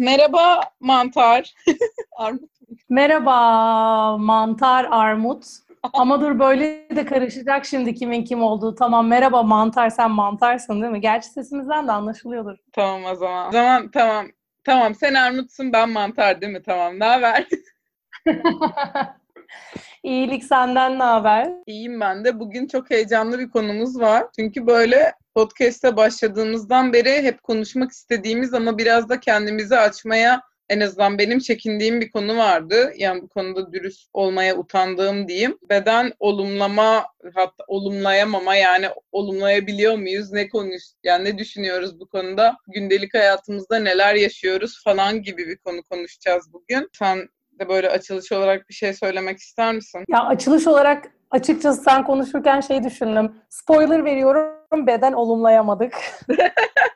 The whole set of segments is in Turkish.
Merhaba mantar. armut. Merhaba mantar armut. Ama dur böyle de karışacak şimdi kimin kim olduğu. Tamam merhaba mantar sen mantarsın değil mi? Gerçi sesimizden de anlaşılıyordur. Tamam o zaman. O zaman tamam. Tamam sen armutsun ben mantar değil mi? Tamam ne haber? İyilik senden ne haber? İyiyim ben de. Bugün çok heyecanlı bir konumuz var. Çünkü böyle podcast'e başladığımızdan beri hep konuşmak istediğimiz ama biraz da kendimizi açmaya en azından benim çekindiğim bir konu vardı. Yani bu konuda dürüst olmaya utandığım diyeyim. Beden olumlama hatta olumlayamama yani olumlayabiliyor muyuz? Ne konuş yani ne düşünüyoruz bu konuda? Gündelik hayatımızda neler yaşıyoruz falan gibi bir konu konuşacağız bugün. Sen de böyle açılış olarak bir şey söylemek ister misin? Ya açılış olarak açıkçası sen konuşurken şey düşündüm. Spoiler veriyorum beden olumlayamadık.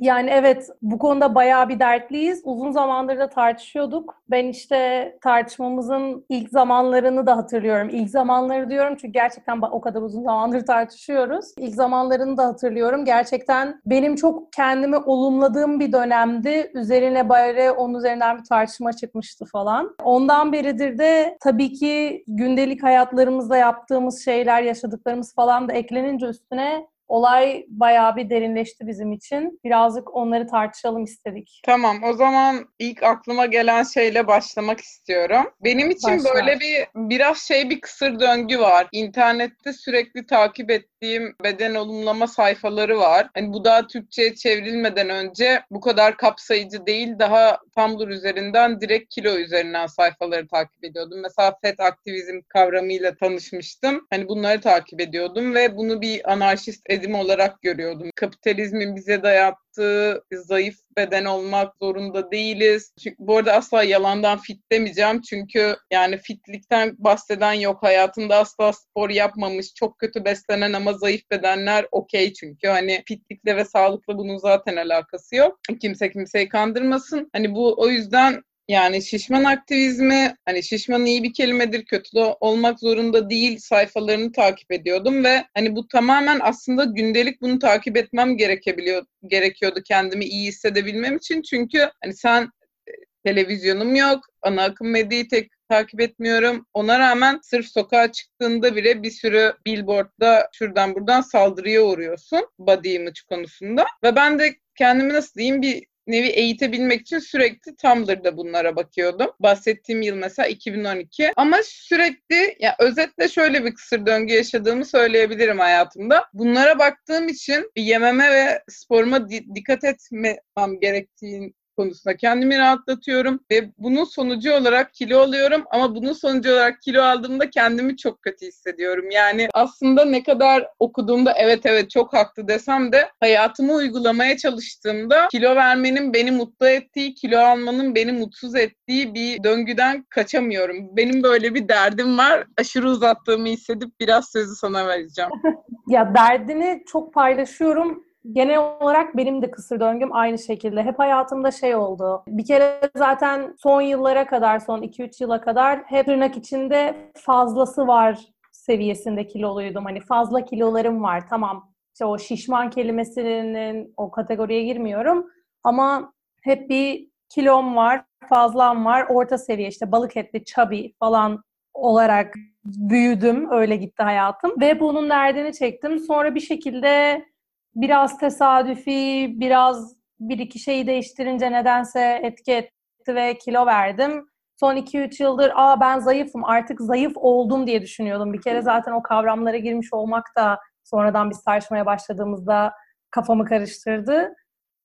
Yani evet bu konuda bayağı bir dertliyiz. Uzun zamandır da tartışıyorduk. Ben işte tartışmamızın ilk zamanlarını da hatırlıyorum. İlk zamanları diyorum çünkü gerçekten o kadar uzun zamandır tartışıyoruz. İlk zamanlarını da hatırlıyorum. Gerçekten benim çok kendimi olumladığım bir dönemdi. Üzerine böyle onun üzerinden bir tartışma çıkmıştı falan. Ondan beridir de tabii ki gündelik hayatlarımızda yaptığımız şeyler, yaşadıklarımız falan da eklenince üstüne olay bayağı bir derinleşti bizim için. Birazcık onları tartışalım istedik. Tamam o zaman ilk aklıma gelen şeyle başlamak istiyorum. Benim için Başla. böyle bir biraz şey bir kısır döngü var. İnternette sürekli takip ettiğim beden olumlama sayfaları var. Hani bu daha Türkçe'ye çevrilmeden önce bu kadar kapsayıcı değil daha Tumblr üzerinden direkt kilo üzerinden sayfaları takip ediyordum. Mesela FET aktivizm kavramıyla tanışmıştım. Hani bunları takip ediyordum ve bunu bir anarşist edim olarak görüyordum. Kapitalizmin bize dayattığı zayıf beden olmak zorunda değiliz. Çünkü bu arada asla yalandan fit demeyeceğim. Çünkü yani fitlikten bahseden yok. Hayatında asla spor yapmamış, çok kötü beslenen ama zayıf bedenler okey çünkü. Hani fitlikle ve sağlıkla bunun zaten alakası yok. Kimse kimseyi kandırmasın. Hani bu o yüzden yani şişman aktivizmi hani şişman iyi bir kelimedir kötü de olmak zorunda değil sayfalarını takip ediyordum ve hani bu tamamen aslında gündelik bunu takip etmem gerekebiliyor gerekiyordu kendimi iyi hissedebilmem için çünkü hani sen e, televizyonum yok ana akım medyayı tek takip etmiyorum. Ona rağmen sırf sokağa çıktığında bile bir sürü billboardda şuradan buradan saldırıya uğruyorsun body image konusunda. Ve ben de kendimi nasıl diyeyim bir nevi eğitebilmek için sürekli Tumblr'da bunlara bakıyordum. Bahsettiğim yıl mesela 2012. Ama sürekli ya özetle şöyle bir kısır döngü yaşadığımı söyleyebilirim hayatımda. Bunlara baktığım için yememe ve sporuma di- dikkat etmem gerektiğini konusunda kendimi rahatlatıyorum ve bunun sonucu olarak kilo alıyorum ama bunun sonucu olarak kilo aldığımda kendimi çok kötü hissediyorum. Yani aslında ne kadar okuduğumda evet evet çok haklı desem de hayatımı uygulamaya çalıştığımda kilo vermenin beni mutlu ettiği, kilo almanın beni mutsuz ettiği bir döngüden kaçamıyorum. Benim böyle bir derdim var. Aşırı uzattığımı hissedip biraz sözü sana vereceğim. ya derdini çok paylaşıyorum genel olarak benim de kısır döngüm aynı şekilde. Hep hayatımda şey oldu. Bir kere zaten son yıllara kadar, son 2-3 yıla kadar hep tırnak içinde fazlası var seviyesinde kiloluydum. Hani fazla kilolarım var. Tamam işte o şişman kelimesinin o kategoriye girmiyorum. Ama hep bir kilom var, fazlam var. Orta seviye işte balık etli, chubby falan olarak büyüdüm. Öyle gitti hayatım. Ve bunun derdini çektim. Sonra bir şekilde biraz tesadüfi, biraz bir iki şeyi değiştirince nedense etki etti ve kilo verdim. Son 2-3 yıldır aa ben zayıfım artık zayıf oldum diye düşünüyordum. Bir kere zaten o kavramlara girmiş olmak da sonradan biz tartışmaya başladığımızda kafamı karıştırdı.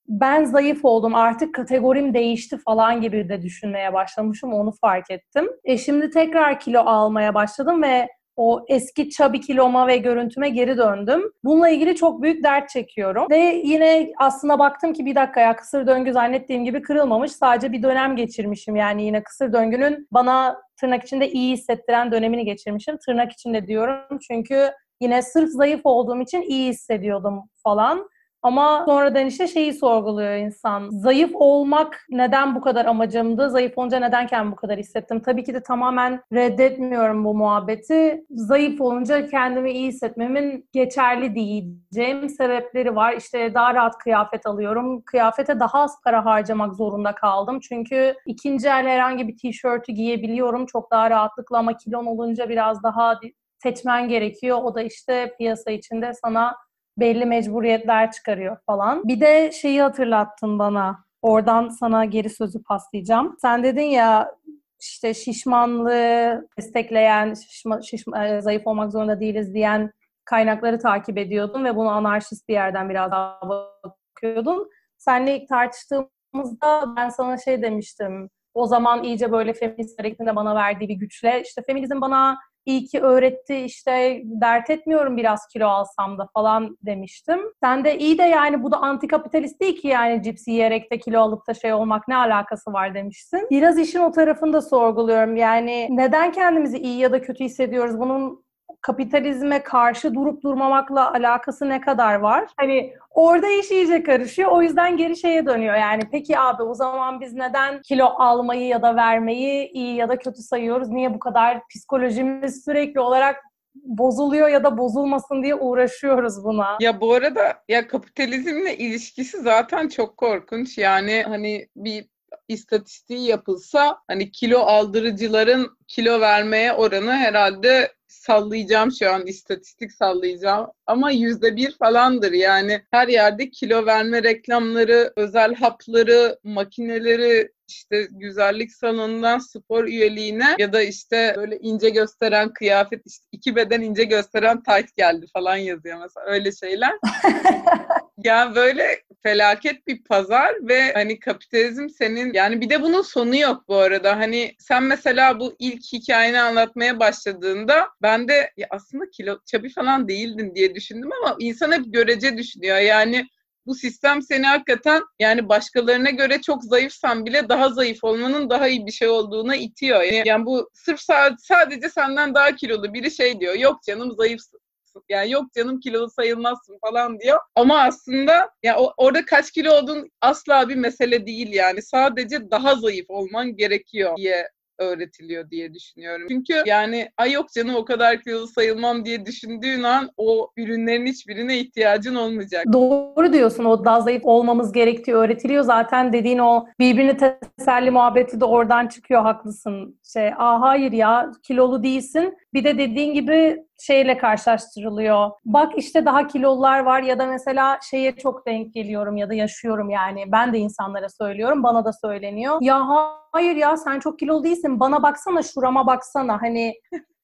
Ben zayıf oldum artık kategorim değişti falan gibi de düşünmeye başlamışım onu fark ettim. E şimdi tekrar kilo almaya başladım ve o eski çabi kiloma ve görüntüme geri döndüm. Bununla ilgili çok büyük dert çekiyorum. Ve yine aslında baktım ki bir dakika ya kısır döngü zannettiğim gibi kırılmamış. Sadece bir dönem geçirmişim. Yani yine kısır döngünün bana tırnak içinde iyi hissettiren dönemini geçirmişim. Tırnak içinde diyorum çünkü yine sırf zayıf olduğum için iyi hissediyordum falan. Ama sonradan işte şeyi sorguluyor insan. Zayıf olmak neden bu kadar amacımdı? Zayıf olunca neden kendimi bu kadar hissettim? Tabii ki de tamamen reddetmiyorum bu muhabbeti. Zayıf olunca kendimi iyi hissetmemin geçerli diyeceğim sebepleri var. İşte daha rahat kıyafet alıyorum. Kıyafete daha az para harcamak zorunda kaldım. Çünkü ikinci el herhangi bir tişörtü giyebiliyorum çok daha rahatlıkla ama kilon olunca biraz daha seçmen gerekiyor. O da işte piyasa içinde sana belli mecburiyetler çıkarıyor falan. Bir de şeyi hatırlattın bana. Oradan sana geri sözü paslayacağım. Sen dedin ya işte şişmanlığı destekleyen, şişma, şişma, e, zayıf olmak zorunda değiliz diyen kaynakları takip ediyordun ve bunu anarşist bir yerden biraz daha bakıyordun. Seninle ilk tartıştığımızda ben sana şey demiştim. O zaman iyice böyle feminist hareketin de bana verdiği bir güçle işte feminizm bana iyi ki öğretti işte dert etmiyorum biraz kilo alsam da falan demiştim. Sen de iyi de yani bu da antikapitalist değil ki yani cips yiyerek de kilo alıp da şey olmak ne alakası var demişsin. Biraz işin o tarafını da sorguluyorum. Yani neden kendimizi iyi ya da kötü hissediyoruz? Bunun kapitalizme karşı durup durmamakla alakası ne kadar var? Hani orada iş iyice karışıyor. O yüzden geri şeye dönüyor. Yani peki abi o zaman biz neden kilo almayı ya da vermeyi iyi ya da kötü sayıyoruz? Niye bu kadar psikolojimiz sürekli olarak bozuluyor ya da bozulmasın diye uğraşıyoruz buna. Ya bu arada ya kapitalizmle ilişkisi zaten çok korkunç. Yani hani bir istatistiği yapılsa hani kilo aldırıcıların kilo vermeye oranı herhalde sallayacağım şu an istatistik sallayacağım. Ama yüzde bir falandır yani. Her yerde kilo verme reklamları, özel hapları, makineleri işte güzellik salonundan spor üyeliğine ya da işte böyle ince gösteren kıyafet işte iki beden ince gösteren tight geldi falan yazıyor mesela öyle şeyler. ya böyle felaket bir pazar ve hani kapitalizm senin yani bir de bunun sonu yok bu arada. Hani sen mesela bu ilk hikayeni anlatmaya başladığında ben de ya aslında kilo çabi falan değildin diye düşündüm ama insan hep görece düşünüyor. Yani bu sistem seni hakikaten yani başkalarına göre çok zayıfsan bile daha zayıf olmanın daha iyi bir şey olduğuna itiyor. Yani, yani bu sırf sadece senden daha kilolu biri şey diyor. Yok canım zayıfsın. Yani yok canım kilolu sayılmazsın falan diyor. Ama aslında ya yani orada kaç kilo olduğun asla bir mesele değil yani. Sadece daha zayıf olman gerekiyor diye öğretiliyor diye düşünüyorum. Çünkü yani ay yok canım o kadar kilolu sayılmam diye düşündüğün an o ürünlerin hiçbirine ihtiyacın olmayacak. Doğru diyorsun. O daha zayıf olmamız gerektiği öğretiliyor. Zaten dediğin o birbirini teselli muhabbeti de oradan çıkıyor. Haklısın. Şey, aa hayır ya kilolu değilsin. Bir de dediğin gibi şeyle karşılaştırılıyor. Bak işte daha kilolular var ya da mesela şeye çok denk geliyorum ya da yaşıyorum yani. Ben de insanlara söylüyorum. Bana da söyleniyor. Ya hayır ya sen çok kilolu değilsin. Bana baksana şurama baksana. Hani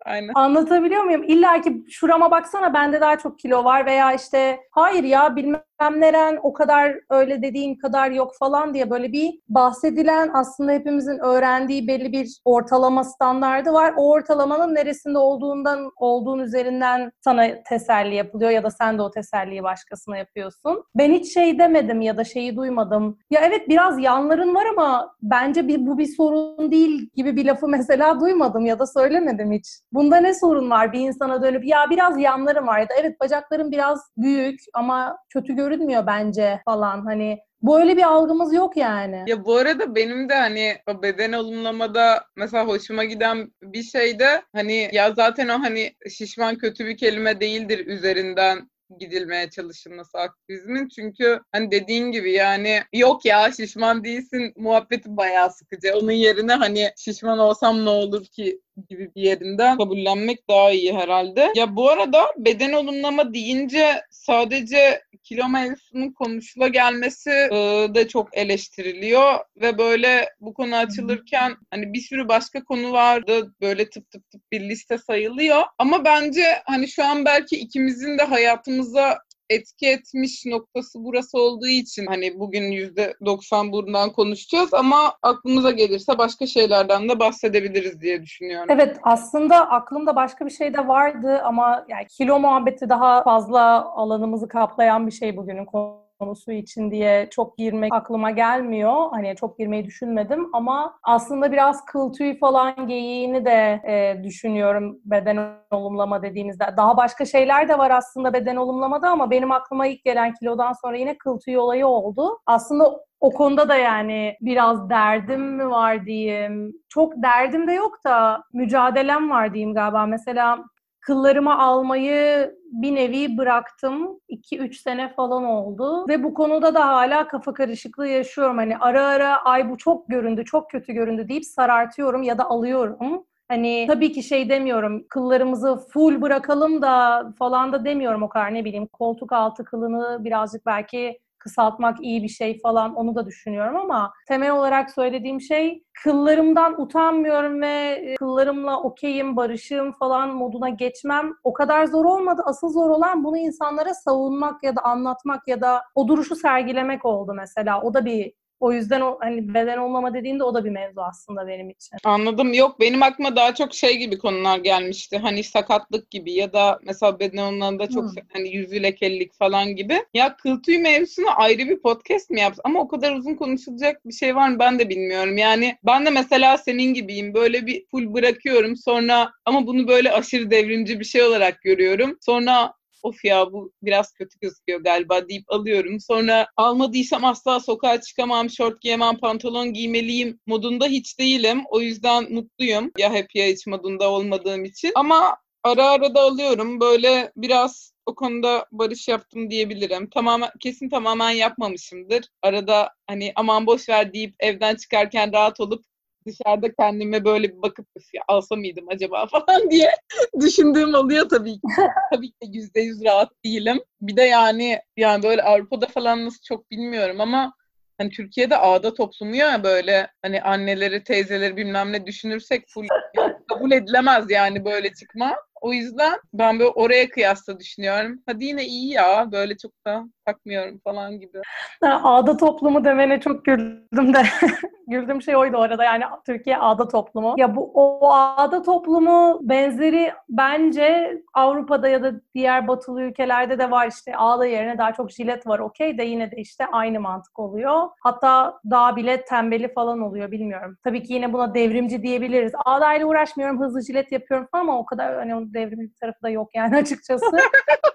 Aynen. Anlatabiliyor muyum? İlla ki şurama baksana bende daha çok kilo var veya işte hayır ya bilmem neren o kadar öyle dediğin kadar yok falan diye böyle bir bahsedilen aslında hepimizin öğrendiği belli bir ortalama standardı var. O ortalamanın neresinde olduğundan olduğun üzerinden sana teselli yapılıyor ya da sen de o teselliyi başkasına yapıyorsun. Ben hiç şey demedim ya da şeyi duymadım. Ya evet biraz yanların var ama bence bir, bu bir sorun değil gibi bir lafı mesela duymadım ya da söylemedim hiç. Bunda ne sorun var bir insana dönüp ya biraz yanlarım var ya da evet bacaklarım biraz büyük ama kötü görünmüyor bence falan hani Böyle bir algımız yok yani. Ya bu arada benim de hani o beden olumlamada mesela hoşuma giden bir şey de hani ya zaten o hani şişman kötü bir kelime değildir üzerinden gidilmeye çalışılması aktivizmin. Çünkü hani dediğin gibi yani yok ya şişman değilsin muhabbeti bayağı sıkıcı. Onun yerine hani şişman olsam ne olur ki gibi bir yerinden kabullenmek daha iyi herhalde. Ya bu arada beden olumlama deyince sadece kilo mevzusunun konuşula gelmesi e, de çok eleştiriliyor ve böyle bu konu açılırken hani bir sürü başka konu vardı böyle tıp tıp tıp bir liste sayılıyor ama bence hani şu an belki ikimizin de hayatımıza etki etmiş noktası burası olduğu için hani bugün yüzde doksan buradan konuşacağız ama aklımıza gelirse başka şeylerden de bahsedebiliriz diye düşünüyorum. Evet aslında aklımda başka bir şey de vardı ama yani kilo muhabbeti daha fazla alanımızı kaplayan bir şey bugünün konusu için diye çok girmek aklıma gelmiyor. Hani çok girmeyi düşünmedim ama aslında biraz kıl tüy falan geyiğini de e, düşünüyorum beden olumlama dediğimizde. Daha başka şeyler de var aslında beden olumlamada ama benim aklıma ilk gelen kilodan sonra yine kıl tüy olayı oldu. Aslında o konuda da yani biraz derdim mi var diyeyim. Çok derdim de yok da mücadelem var diyeyim galiba. Mesela kıllarımı almayı bir nevi bıraktım. 2-3 sene falan oldu. Ve bu konuda da hala kafa karışıklığı yaşıyorum. Hani ara ara ay bu çok göründü, çok kötü göründü deyip sarartıyorum ya da alıyorum. Hani tabii ki şey demiyorum, kıllarımızı full bırakalım da falan da demiyorum o kadar ne bileyim. Koltuk altı kılını birazcık belki kısaltmak iyi bir şey falan onu da düşünüyorum ama temel olarak söylediğim şey kıllarımdan utanmıyorum ve e, kıllarımla okeyim, barışım falan moduna geçmem o kadar zor olmadı. Asıl zor olan bunu insanlara savunmak ya da anlatmak ya da o duruşu sergilemek oldu mesela. O da bir o yüzden o hani beden olmama dediğinde o da bir mevzu aslında benim için. Anladım. Yok benim aklıma daha çok şey gibi konular gelmişti. Hani sakatlık gibi ya da mesela beden olumlarında çok hmm. hani yüzü lekelik falan gibi. Ya kıl tüy mevzusunu ayrı bir podcast mi yapsın? Ama o kadar uzun konuşulacak bir şey var mı ben de bilmiyorum. Yani ben de mesela senin gibiyim. Böyle bir full bırakıyorum sonra ama bunu böyle aşırı devrimci bir şey olarak görüyorum. Sonra of ya bu biraz kötü gözüküyor galiba deyip alıyorum. Sonra almadıysam asla sokağa çıkamam, şort giyemem, pantolon giymeliyim modunda hiç değilim. O yüzden mutluyum ya hep ya hiç modunda olmadığım için. Ama ara ara da alıyorum. Böyle biraz o konuda barış yaptım diyebilirim. Tamamen kesin tamamen yapmamışımdır. Arada hani aman boş ver deyip evden çıkarken rahat olup dışarıda kendime böyle bir bakıp ya alsa mıydım acaba falan diye düşündüğüm oluyor tabii ki. tabii ki yüzde yüz rahat değilim. Bir de yani yani böyle Avrupa'da falan nasıl çok bilmiyorum ama hani Türkiye'de ağda toplumu ya böyle hani anneleri, teyzeleri bilmem ne düşünürsek full kabul edilemez yani böyle çıkma. O yüzden ben böyle oraya kıyasla düşünüyorum. Hadi yine iyi ya böyle çok da takmıyorum falan gibi. Ağda toplumu demene çok güldüm de. güldüğüm şey oydu orada yani Türkiye ağda toplumu. Ya bu o ağda toplumu benzeri bence Avrupa'da ya da diğer batılı ülkelerde de var işte ağda yerine daha çok jilet var okey de yine de işte aynı mantık oluyor. Hatta daha bile tembeli falan oluyor bilmiyorum. Tabii ki yine buna devrimci diyebiliriz. Ağdayla uğraşmıyorum hızlı jilet yapıyorum falan ama o kadar hani onun devrimci tarafı da yok yani açıkçası.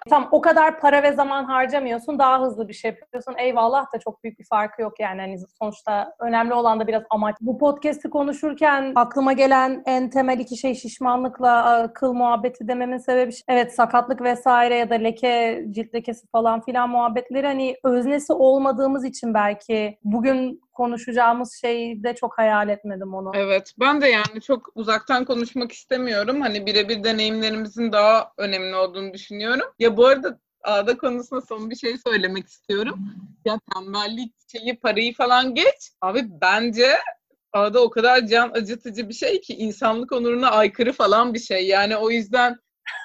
Tam o kadar para ve zaman harcamıyorsun daha hızlı bir şey yapıyorsun. Eyvallah da çok büyük bir farkı yok yani. Hani sonuçta önemli olan da biraz amaç. Bu podcast'i konuşurken aklıma gelen en temel iki şey şişmanlıkla kıl muhabbeti dememin sebebi evet sakatlık vesaire ya da leke, cilt lekesi falan filan muhabbetleri hani öznesi olmadığımız için belki bugün konuşacağımız şeyde çok hayal etmedim onu. Evet. Ben de yani çok uzaktan konuşmak istemiyorum. Hani birebir deneyimlerimizin daha önemli olduğunu düşünüyorum. Ya bu arada ağda konusunda son bir şey söylemek istiyorum. Ya tembellik şeyi parayı falan geç. Abi bence ağda o kadar can acıtıcı bir şey ki insanlık onuruna aykırı falan bir şey. Yani o yüzden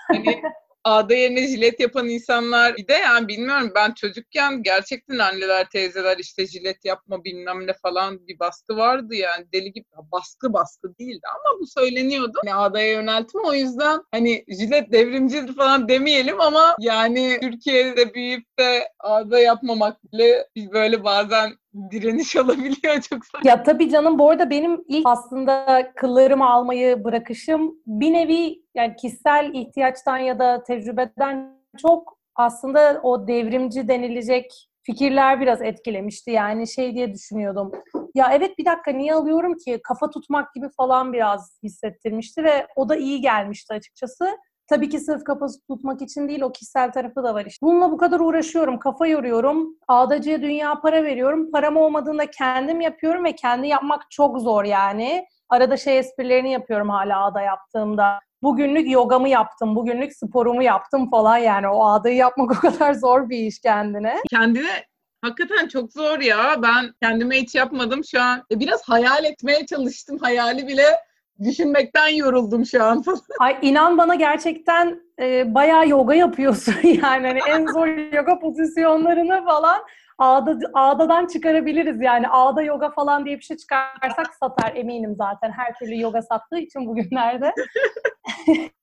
hani ağda yerine jilet yapan insanlar bir de yani bilmiyorum ben çocukken gerçekten anneler teyzeler işte jilet yapma bilmem ne falan bir baskı vardı yani deli gibi baskı baskı değildi ama bu söyleniyordu. Hani ağdaya yöneltme o yüzden hani jilet devrimcidir falan demeyelim ama yani Türkiye'de büyüyüp de ağda yapmamak bile böyle bazen direniş olabiliyor çok saçma. Ya tabii canım bu arada benim ilk aslında kıllarımı almayı bırakışım bir nevi yani kişisel ihtiyaçtan ya da tecrübeden çok aslında o devrimci denilecek fikirler biraz etkilemişti. Yani şey diye düşünüyordum. Ya evet bir dakika niye alıyorum ki? Kafa tutmak gibi falan biraz hissettirmişti ve o da iyi gelmişti açıkçası. Tabii ki sırf kafası tutmak için değil o kişisel tarafı da var işte. Bununla bu kadar uğraşıyorum, kafa yoruyorum. Ağdacıya dünya para veriyorum. Param olmadığında kendim yapıyorum ve kendi yapmak çok zor yani. Arada şey esprilerini yapıyorum hala ağda yaptığımda. Bugünlük yogamı yaptım, bugünlük sporumu yaptım falan yani. O ağdayı yapmak o kadar zor bir iş kendine. Kendine Hakikaten çok zor ya. Ben kendime hiç yapmadım şu an. E, biraz hayal etmeye çalıştım. Hayali bile düşünmekten yoruldum şu an. Ay inan bana gerçekten e, bayağı yoga yapıyorsun yani. Hani en zor yoga pozisyonlarını falan ağda, ağdadan çıkarabiliriz yani. Ağda yoga falan diye bir şey çıkarsak satar eminim zaten. Her türlü yoga sattığı için bugünlerde.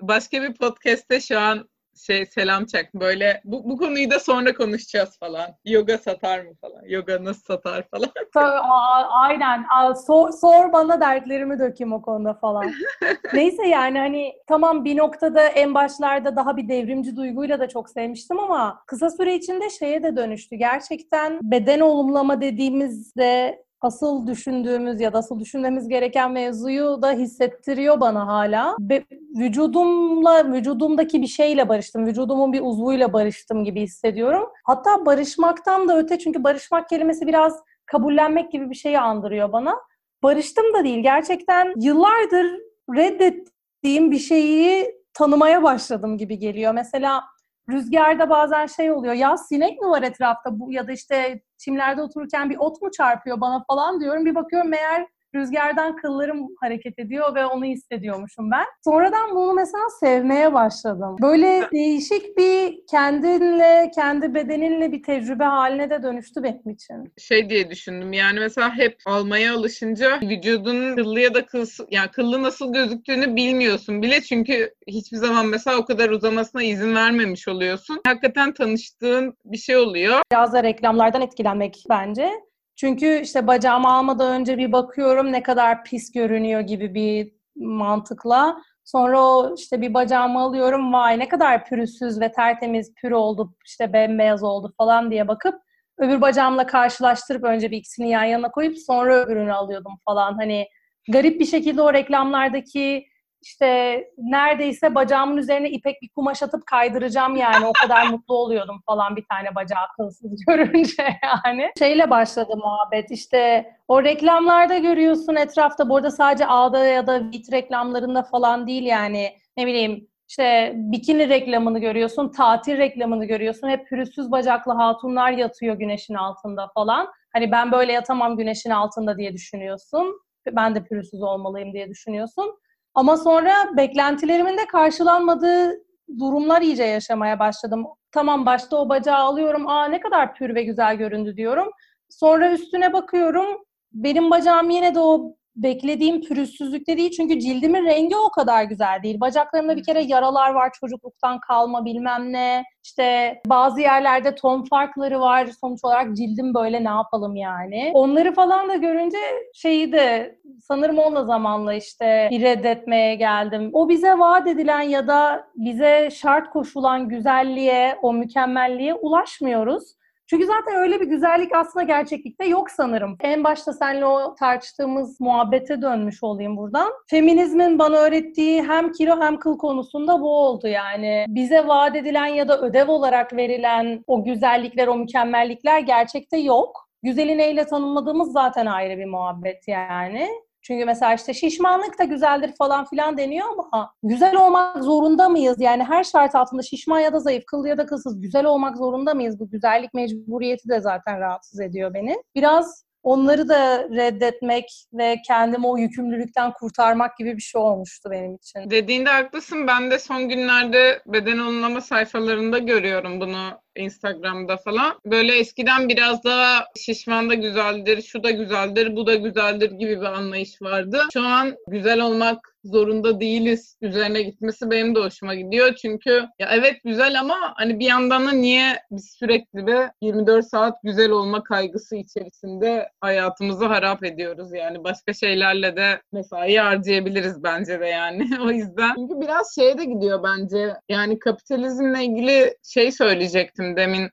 Başka bir podcast'te şu an şey selam çak böyle bu, bu konuyu da sonra konuşacağız falan. Yoga satar mı falan. Yoga nasıl satar falan. Aynen. Sor, sor bana dertlerimi dökeyim o konuda falan. Neyse yani hani tamam bir noktada en başlarda daha bir devrimci duyguyla da çok sevmiştim ama kısa süre içinde şeye de dönüştü. Gerçekten beden olumlama dediğimizde asıl düşündüğümüz ya da asıl düşünmemiz gereken mevzuyu da hissettiriyor bana hala. Ve vücudumla, vücudumdaki bir şeyle barıştım. Vücudumun bir uzvuyla barıştım gibi hissediyorum. Hatta barışmaktan da öte çünkü barışmak kelimesi biraz kabullenmek gibi bir şeyi andırıyor bana. Barıştım da değil. Gerçekten yıllardır reddettiğim bir şeyi tanımaya başladım gibi geliyor. Mesela rüzgarda bazen şey oluyor. Ya sinek mi var etrafta bu ya da işte çimlerde otururken bir ot mu çarpıyor bana falan diyorum. Bir bakıyorum meğer rüzgardan kıllarım hareket ediyor ve onu hissediyormuşum ben. Sonradan bunu mesela sevmeye başladım. Böyle değişik bir kendinle, kendi bedeninle bir tecrübe haline de dönüştü benim için. Şey diye düşündüm yani mesela hep almaya alışınca vücudunun kıllı ya da kıl, yani kıllı nasıl gözüktüğünü bilmiyorsun bile çünkü hiçbir zaman mesela o kadar uzamasına izin vermemiş oluyorsun. Hakikaten tanıştığın bir şey oluyor. Biraz da reklamlardan etkilenmek bence. Çünkü işte bacağımı almadan önce bir bakıyorum ne kadar pis görünüyor gibi bir mantıkla. Sonra o işte bir bacağımı alıyorum vay ne kadar pürüzsüz ve tertemiz pür oldu işte bembeyaz oldu falan diye bakıp öbür bacağımla karşılaştırıp önce bir ikisini yan yana koyup sonra öbürünü alıyordum falan. Hani garip bir şekilde o reklamlardaki işte neredeyse bacağımın üzerine ipek bir kumaş atıp kaydıracağım yani o kadar mutlu oluyordum falan bir tane bacağı kılsız görünce yani. Şeyle başladı muhabbet işte o reklamlarda görüyorsun etrafta bu arada sadece A'da ya da Vit reklamlarında falan değil yani ne bileyim işte bikini reklamını görüyorsun, tatil reklamını görüyorsun. Hep pürüzsüz bacaklı hatunlar yatıyor güneşin altında falan. Hani ben böyle yatamam güneşin altında diye düşünüyorsun. Ben de pürüzsüz olmalıyım diye düşünüyorsun. Ama sonra beklentilerimin de karşılanmadığı durumlar iyice yaşamaya başladım. Tamam başta o bacağı alıyorum. Aa ne kadar pür ve güzel göründü diyorum. Sonra üstüne bakıyorum. Benim bacağım yine de o beklediğim pürüzsüzlükte değil. Çünkü cildimin rengi o kadar güzel değil. Bacaklarımda bir kere yaralar var çocukluktan kalma bilmem ne. İşte bazı yerlerde ton farkları var. Sonuç olarak cildim böyle ne yapalım yani. Onları falan da görünce şeyi de sanırım onunla zamanla işte bir reddetmeye geldim. O bize vaat edilen ya da bize şart koşulan güzelliğe, o mükemmelliğe ulaşmıyoruz. Çünkü zaten öyle bir güzellik aslında gerçeklikte yok sanırım. En başta seninle o tartıştığımız muhabbete dönmüş olayım buradan. Feminizmin bana öğrettiği hem kilo hem kıl konusunda bu oldu yani. Bize vaat edilen ya da ödev olarak verilen o güzellikler, o mükemmellikler gerçekte yok. Güzeli neyle tanımladığımız zaten ayrı bir muhabbet yani. Çünkü mesela işte şişmanlık da güzeldir falan filan deniyor ama güzel olmak zorunda mıyız? Yani her şart altında şişman ya da zayıf, kıllı ya da kılsız güzel olmak zorunda mıyız? Bu güzellik mecburiyeti de zaten rahatsız ediyor beni. Biraz onları da reddetmek ve kendimi o yükümlülükten kurtarmak gibi bir şey olmuştu benim için. Dediğinde haklısın. Ben de son günlerde beden olumlama sayfalarında görüyorum bunu Instagram'da falan. Böyle eskiden biraz daha şişman da güzeldir, şu da güzeldir, bu da güzeldir gibi bir anlayış vardı. Şu an güzel olmak zorunda değiliz üzerine gitmesi benim de hoşuma gidiyor. Çünkü ya evet güzel ama hani bir yandan da niye biz sürekli ve 24 saat güzel olma kaygısı içerisinde hayatımızı harap ediyoruz yani. Başka şeylerle de mesai harcayabiliriz bence de yani. o yüzden. Çünkü biraz şeye de gidiyor bence. Yani kapitalizmle ilgili şey söyleyecektim demin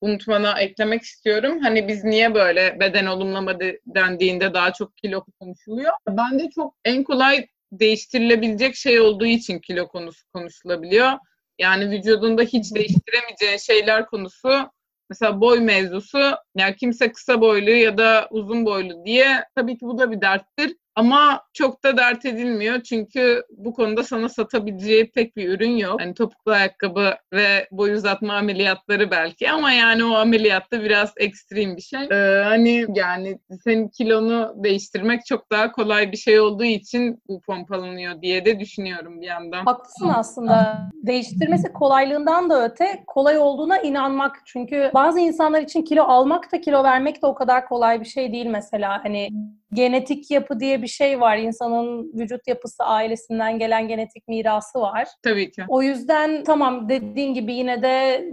unutmana eklemek istiyorum. Hani biz niye böyle beden olumlama dendiğinde daha çok kilo konuşuluyor? Bence çok en kolay değiştirilebilecek şey olduğu için kilo konusu konuşulabiliyor. Yani vücudunda hiç değiştiremeyeceğin şeyler konusu mesela boy mevzusu yani kimse kısa boylu ya da uzun boylu diye tabii ki bu da bir derttir. Ama çok da dert edilmiyor çünkü bu konuda sana satabileceği pek bir ürün yok. Hani topuklu ayakkabı ve boy uzatma ameliyatları belki ama yani o ameliyatta biraz ekstrem bir şey. Ee, hani yani senin kilonu değiştirmek çok daha kolay bir şey olduğu için bu pompalanıyor diye de düşünüyorum bir yandan. Haklısın aslında. Değiştirmesi kolaylığından da öte kolay olduğuna inanmak. Çünkü bazı insanlar için kilo almak da kilo vermek de o kadar kolay bir şey değil mesela. Hani genetik yapı diye bir şey var. İnsanın vücut yapısı ailesinden gelen genetik mirası var. Tabii ki. O yüzden tamam dediğin gibi yine de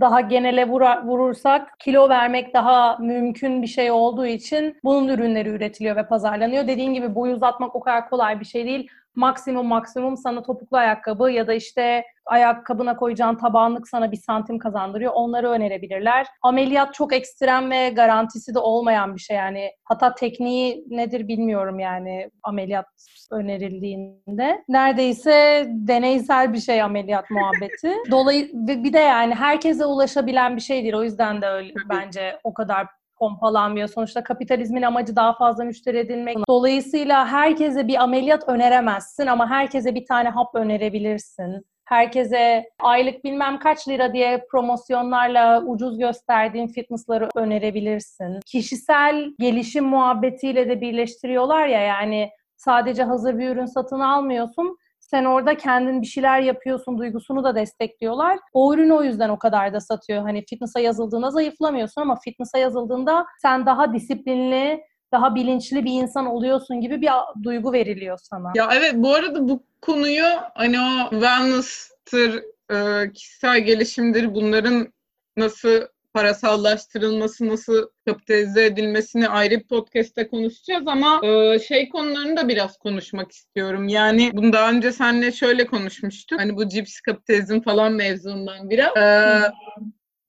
daha genele vura, vurursak kilo vermek daha mümkün bir şey olduğu için bunun ürünleri üretiliyor ve pazarlanıyor. Dediğin gibi boy uzatmak o kadar kolay bir şey değil maksimum maksimum sana topuklu ayakkabı ya da işte ayakkabına koyacağın tabanlık sana bir santim kazandırıyor. Onları önerebilirler. Ameliyat çok ekstrem ve garantisi de olmayan bir şey yani. Hatta tekniği nedir bilmiyorum yani ameliyat önerildiğinde. Neredeyse deneysel bir şey ameliyat muhabbeti. Dolayı bir de yani herkese ulaşabilen bir şey değil. O yüzden de öyle bence o kadar pompalanmıyor. Sonuçta kapitalizmin amacı daha fazla müşteri edinmek. Dolayısıyla herkese bir ameliyat öneremezsin ama herkese bir tane hap önerebilirsin. Herkese aylık bilmem kaç lira diye promosyonlarla ucuz gösterdiğin fitnessları önerebilirsin. Kişisel gelişim muhabbetiyle de birleştiriyorlar ya yani sadece hazır bir ürün satın almıyorsun sen orada kendin bir şeyler yapıyorsun duygusunu da destekliyorlar. O ürün o yüzden o kadar da satıyor. Hani fitness'a yazıldığında zayıflamıyorsun ama fitness'a yazıldığında sen daha disiplinli, daha bilinçli bir insan oluyorsun gibi bir duygu veriliyor sana. Ya evet bu arada bu konuyu hani o wellness'tır, e, kişisel gelişimdir bunların nasıl parasallaştırılması, nasıl kapitalize edilmesini ayrı bir podcast'te konuşacağız ama e, şey konularını da biraz konuşmak istiyorum. Yani bunu daha önce seninle şöyle konuşmuştuk. Hani bu cips kapitalizm falan mevzundan biraz. E,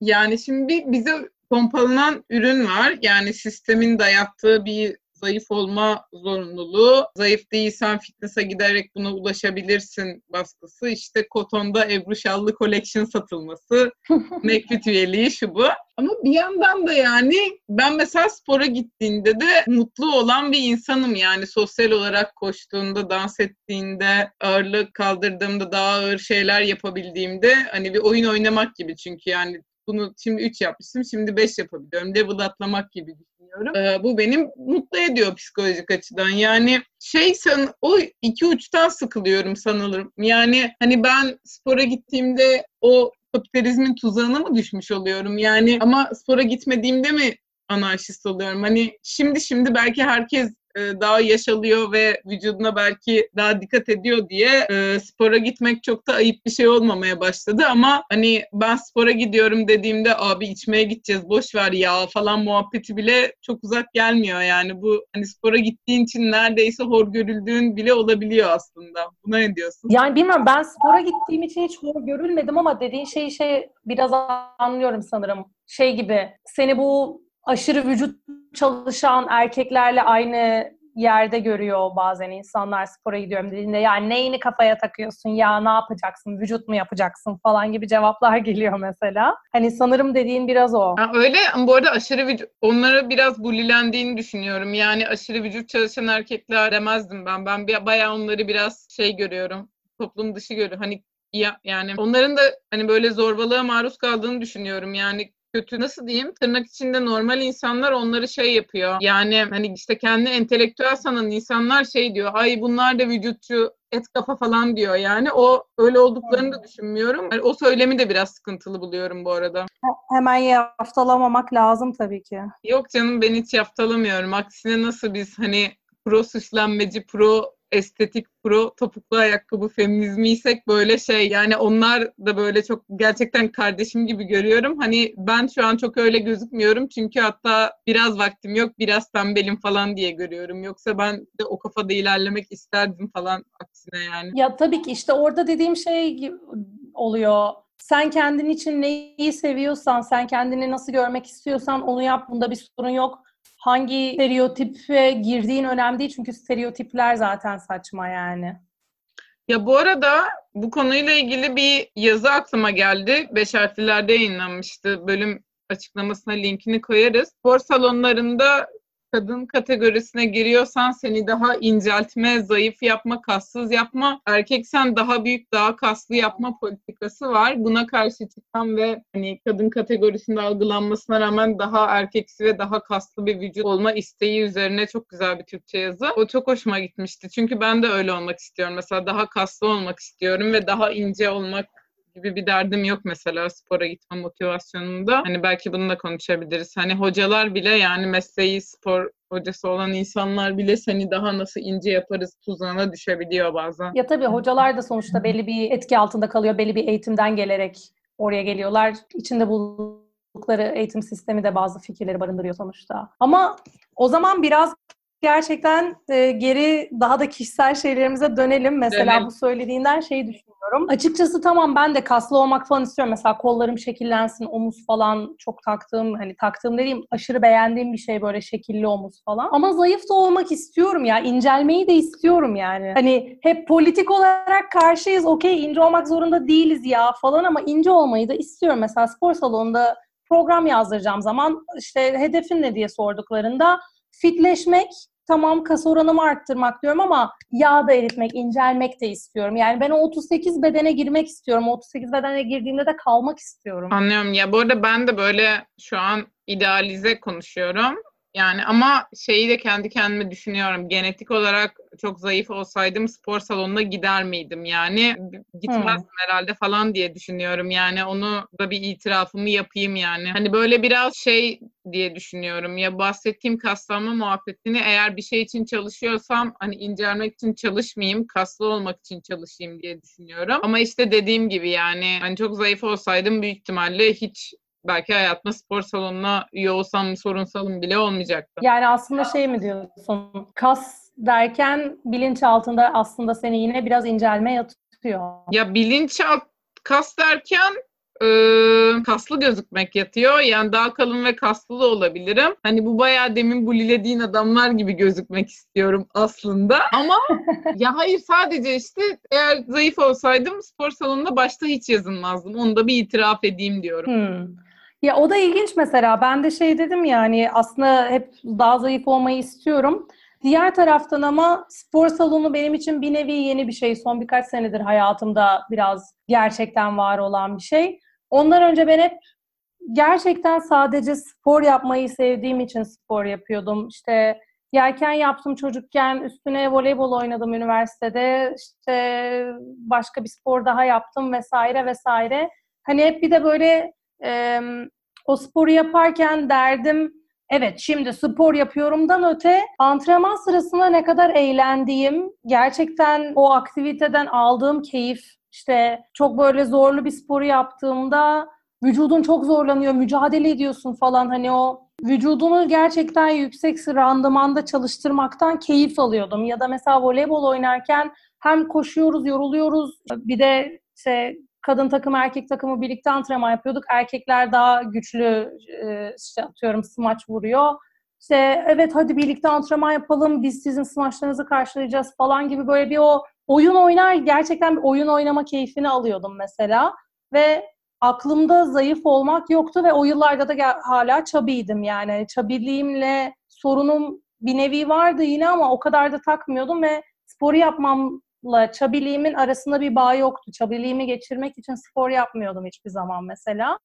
yani şimdi bize pompalanan ürün var. Yani sistemin dayattığı bir zayıf olma zorunluluğu, zayıf değilsen fitness'a giderek buna ulaşabilirsin baskısı, işte Koton'da Ebru Şallı Collection satılması, McFit üyeliği şu bu. Ama bir yandan da yani ben mesela spora gittiğinde de mutlu olan bir insanım. Yani sosyal olarak koştuğunda, dans ettiğinde, ağırlık kaldırdığımda, daha ağır şeyler yapabildiğimde hani bir oyun oynamak gibi. Çünkü yani bunu şimdi 3 yapmıştım, şimdi 5 yapabiliyorum. Level atlamak gibi düşünüyorum. Ee, bu benim mutlu ediyor psikolojik açıdan. Yani şey san, o iki uçtan sıkılıyorum sanılırım. Yani hani ben spora gittiğimde o kapitalizmin tuzağına mı düşmüş oluyorum? Yani ama spora gitmediğimde mi anarşist oluyorum? Hani şimdi şimdi belki herkes daha yaşalıyor ve vücuduna belki daha dikkat ediyor diye e, spora gitmek çok da ayıp bir şey olmamaya başladı ama hani ben spora gidiyorum dediğimde abi içmeye gideceğiz boş ver ya falan muhabbeti bile çok uzak gelmiyor yani bu hani spora gittiğin için neredeyse hor görüldüğün bile olabiliyor aslında. Buna ne diyorsun? Yani bilmiyorum ben spora gittiğim için hiç hor görülmedim ama dediğin şeyi şey biraz anlıyorum sanırım. Şey gibi seni bu aşırı vücut çalışan erkeklerle aynı yerde görüyor bazen insanlar spora gidiyorum dediğinde ya neyini kafaya takıyorsun ya ne yapacaksın vücut mu yapacaksın falan gibi cevaplar geliyor mesela. Hani sanırım dediğin biraz o. Ha, öyle bu arada aşırı vücut onlara biraz bulilendiğini düşünüyorum. Yani aşırı vücut çalışan erkekler demezdim ben. Ben bayağı onları biraz şey görüyorum. Toplum dışı görüyorum. Hani ya, yani onların da hani böyle zorbalığa maruz kaldığını düşünüyorum. Yani kötü nasıl diyeyim tırnak içinde normal insanlar onları şey yapıyor. Yani hani işte kendi entelektüel sanan insanlar şey diyor. Ay bunlar da vücutçu et kafa falan diyor yani. O öyle olduklarını da düşünmüyorum. Yani o söylemi de biraz sıkıntılı buluyorum bu arada. Hemen yaftalamamak lazım tabii ki. Yok canım ben hiç yaftalamıyorum. Aksine nasıl biz hani pro süslenmeci, pro estetik pro topuklu ayakkabı feminizmiysek böyle şey yani onlar da böyle çok gerçekten kardeşim gibi görüyorum. Hani ben şu an çok öyle gözükmüyorum çünkü hatta biraz vaktim yok biraz tembelim falan diye görüyorum. Yoksa ben de o kafada ilerlemek isterdim falan aksine yani. Ya tabii ki işte orada dediğim şey oluyor. Sen kendin için neyi seviyorsan, sen kendini nasıl görmek istiyorsan onu yap. Bunda bir sorun yok hangi stereotipe girdiğin önemli değil çünkü stereotipler zaten saçma yani. Ya bu arada bu konuyla ilgili bir yazı aklıma geldi. Beş harflerde yayınlanmıştı. Bölüm açıklamasına linkini koyarız. Spor salonlarında kadın kategorisine giriyorsan seni daha inceltme, zayıf yapma, kassız yapma, erkeksen daha büyük, daha kaslı yapma politikası var. Buna karşı çıkan ve hani kadın kategorisinde algılanmasına rağmen daha erkeksi ve daha kaslı bir vücut olma isteği üzerine çok güzel bir Türkçe yazı. O çok hoşuma gitmişti. Çünkü ben de öyle olmak istiyorum. Mesela daha kaslı olmak istiyorum ve daha ince olmak gibi bir derdim yok mesela spora gitme motivasyonunda. Hani belki bunu da konuşabiliriz. Hani hocalar bile yani mesleği spor hocası olan insanlar bile seni daha nasıl ince yaparız tuzağına düşebiliyor bazen. Ya tabii hocalar da sonuçta belli bir etki altında kalıyor. Belli bir eğitimden gelerek oraya geliyorlar. İçinde bulundukları eğitim sistemi de bazı fikirleri barındırıyor sonuçta. Ama o zaman biraz gerçekten e, geri daha da kişisel şeylerimize dönelim. Mesela evet. bu söylediğinden şeyi düşünüyorum. Açıkçası tamam ben de kaslı olmak falan istiyorum. Mesela kollarım şekillensin, omuz falan çok taktığım, hani taktığım dediğim aşırı beğendiğim bir şey böyle şekilli omuz falan. Ama zayıf da olmak istiyorum ya. incelmeyi de istiyorum yani. Hani hep politik olarak karşıyız. Okey ince olmak zorunda değiliz ya falan ama ince olmayı da istiyorum. Mesela spor salonunda program yazdıracağım zaman işte hedefin ne diye sorduklarında fitleşmek tamam kas oranımı arttırmak diyorum ama yağ da eritmek, incelmek de istiyorum. Yani ben o 38 bedene girmek istiyorum. 38 bedene girdiğimde de kalmak istiyorum. Anlıyorum. Ya bu arada ben de böyle şu an idealize konuşuyorum. Yani ama şeyi de kendi kendime düşünüyorum. Genetik olarak çok zayıf olsaydım spor salonuna gider miydim? Yani gitmezdim hmm. herhalde falan diye düşünüyorum. Yani onu da bir itirafımı yapayım yani. Hani böyle biraz şey diye düşünüyorum. Ya bahsettiğim kaslanma muhabbetini eğer bir şey için çalışıyorsam hani incelmek için çalışmayayım, kaslı olmak için çalışayım diye düşünüyorum. Ama işte dediğim gibi yani hani çok zayıf olsaydım büyük ihtimalle hiç belki hayatımda spor salonuna üye olsam sorunsalım bile olmayacaktı. Yani aslında şey mi diyorsun? Kas derken bilinç altında aslında seni yine biraz incelme yatıyor. Ya bilinç alt kas derken e, kaslı gözükmek yatıyor. Yani daha kalın ve kaslı da olabilirim. Hani bu bayağı demin bulilediğin adamlar gibi gözükmek istiyorum aslında. Ama ya hayır sadece işte eğer zayıf olsaydım spor salonunda başta hiç yazılmazdım. Onu da bir itiraf edeyim diyorum. Hmm. Ya o da ilginç mesela. Ben de şey dedim yani aslında hep daha zayıf olmayı istiyorum. Diğer taraftan ama spor salonu benim için bir nevi yeni bir şey. Son birkaç senedir hayatımda biraz gerçekten var olan bir şey. Ondan önce ben hep gerçekten sadece spor yapmayı sevdiğim için spor yapıyordum. İşte yelken yaptım çocukken, üstüne voleybol oynadım üniversitede. İşte başka bir spor daha yaptım vesaire vesaire. Hani hep bir de böyle e, o sporu yaparken derdim evet şimdi spor yapıyorumdan öte antrenman sırasında ne kadar eğlendiğim, gerçekten o aktiviteden aldığım keyif, işte çok böyle zorlu bir sporu yaptığımda vücudun çok zorlanıyor, mücadele ediyorsun falan hani o vücudunu gerçekten yüksek randımanda çalıştırmaktan keyif alıyordum. Ya da mesela voleybol oynarken hem koşuyoruz, yoruluyoruz. Bir de işte kadın takımı erkek takımı birlikte antrenman yapıyorduk. Erkekler daha güçlü e, işte atıyorum smaç vuruyor. İşte evet hadi birlikte antrenman yapalım biz sizin smaçlarınızı karşılayacağız falan gibi böyle bir o oyun oynar gerçekten bir oyun oynama keyfini alıyordum mesela. Ve aklımda zayıf olmak yoktu ve o yıllarda da hala çabiydim yani. Çabiliğimle sorunum bir nevi vardı yine ama o kadar da takmıyordum ve sporu yapmam la çabiliğimin arasında bir bağ yoktu. Çabiliğimi geçirmek için spor yapmıyordum hiçbir zaman mesela.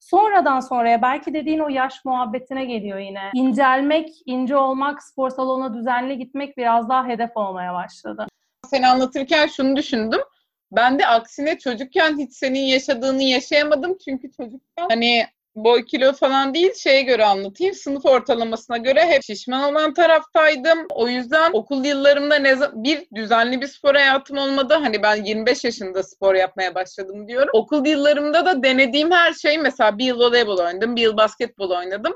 Sonradan sonraya belki dediğin o yaş muhabbetine geliyor yine. İncelmek, ince olmak, spor salonuna düzenli gitmek biraz daha hedef olmaya başladı. Seni anlatırken şunu düşündüm. Ben de aksine çocukken hiç senin yaşadığını yaşayamadım. Çünkü çocukken hani boy kilo falan değil şeye göre anlatayım. Sınıf ortalamasına göre hep şişman olan taraftaydım. O yüzden okul yıllarımda ne bir düzenli bir spor hayatım olmadı. Hani ben 25 yaşında spor yapmaya başladım diyorum. Okul yıllarımda da denediğim her şey mesela bir yıl voleybol oynadım, bir yıl basketbol oynadım.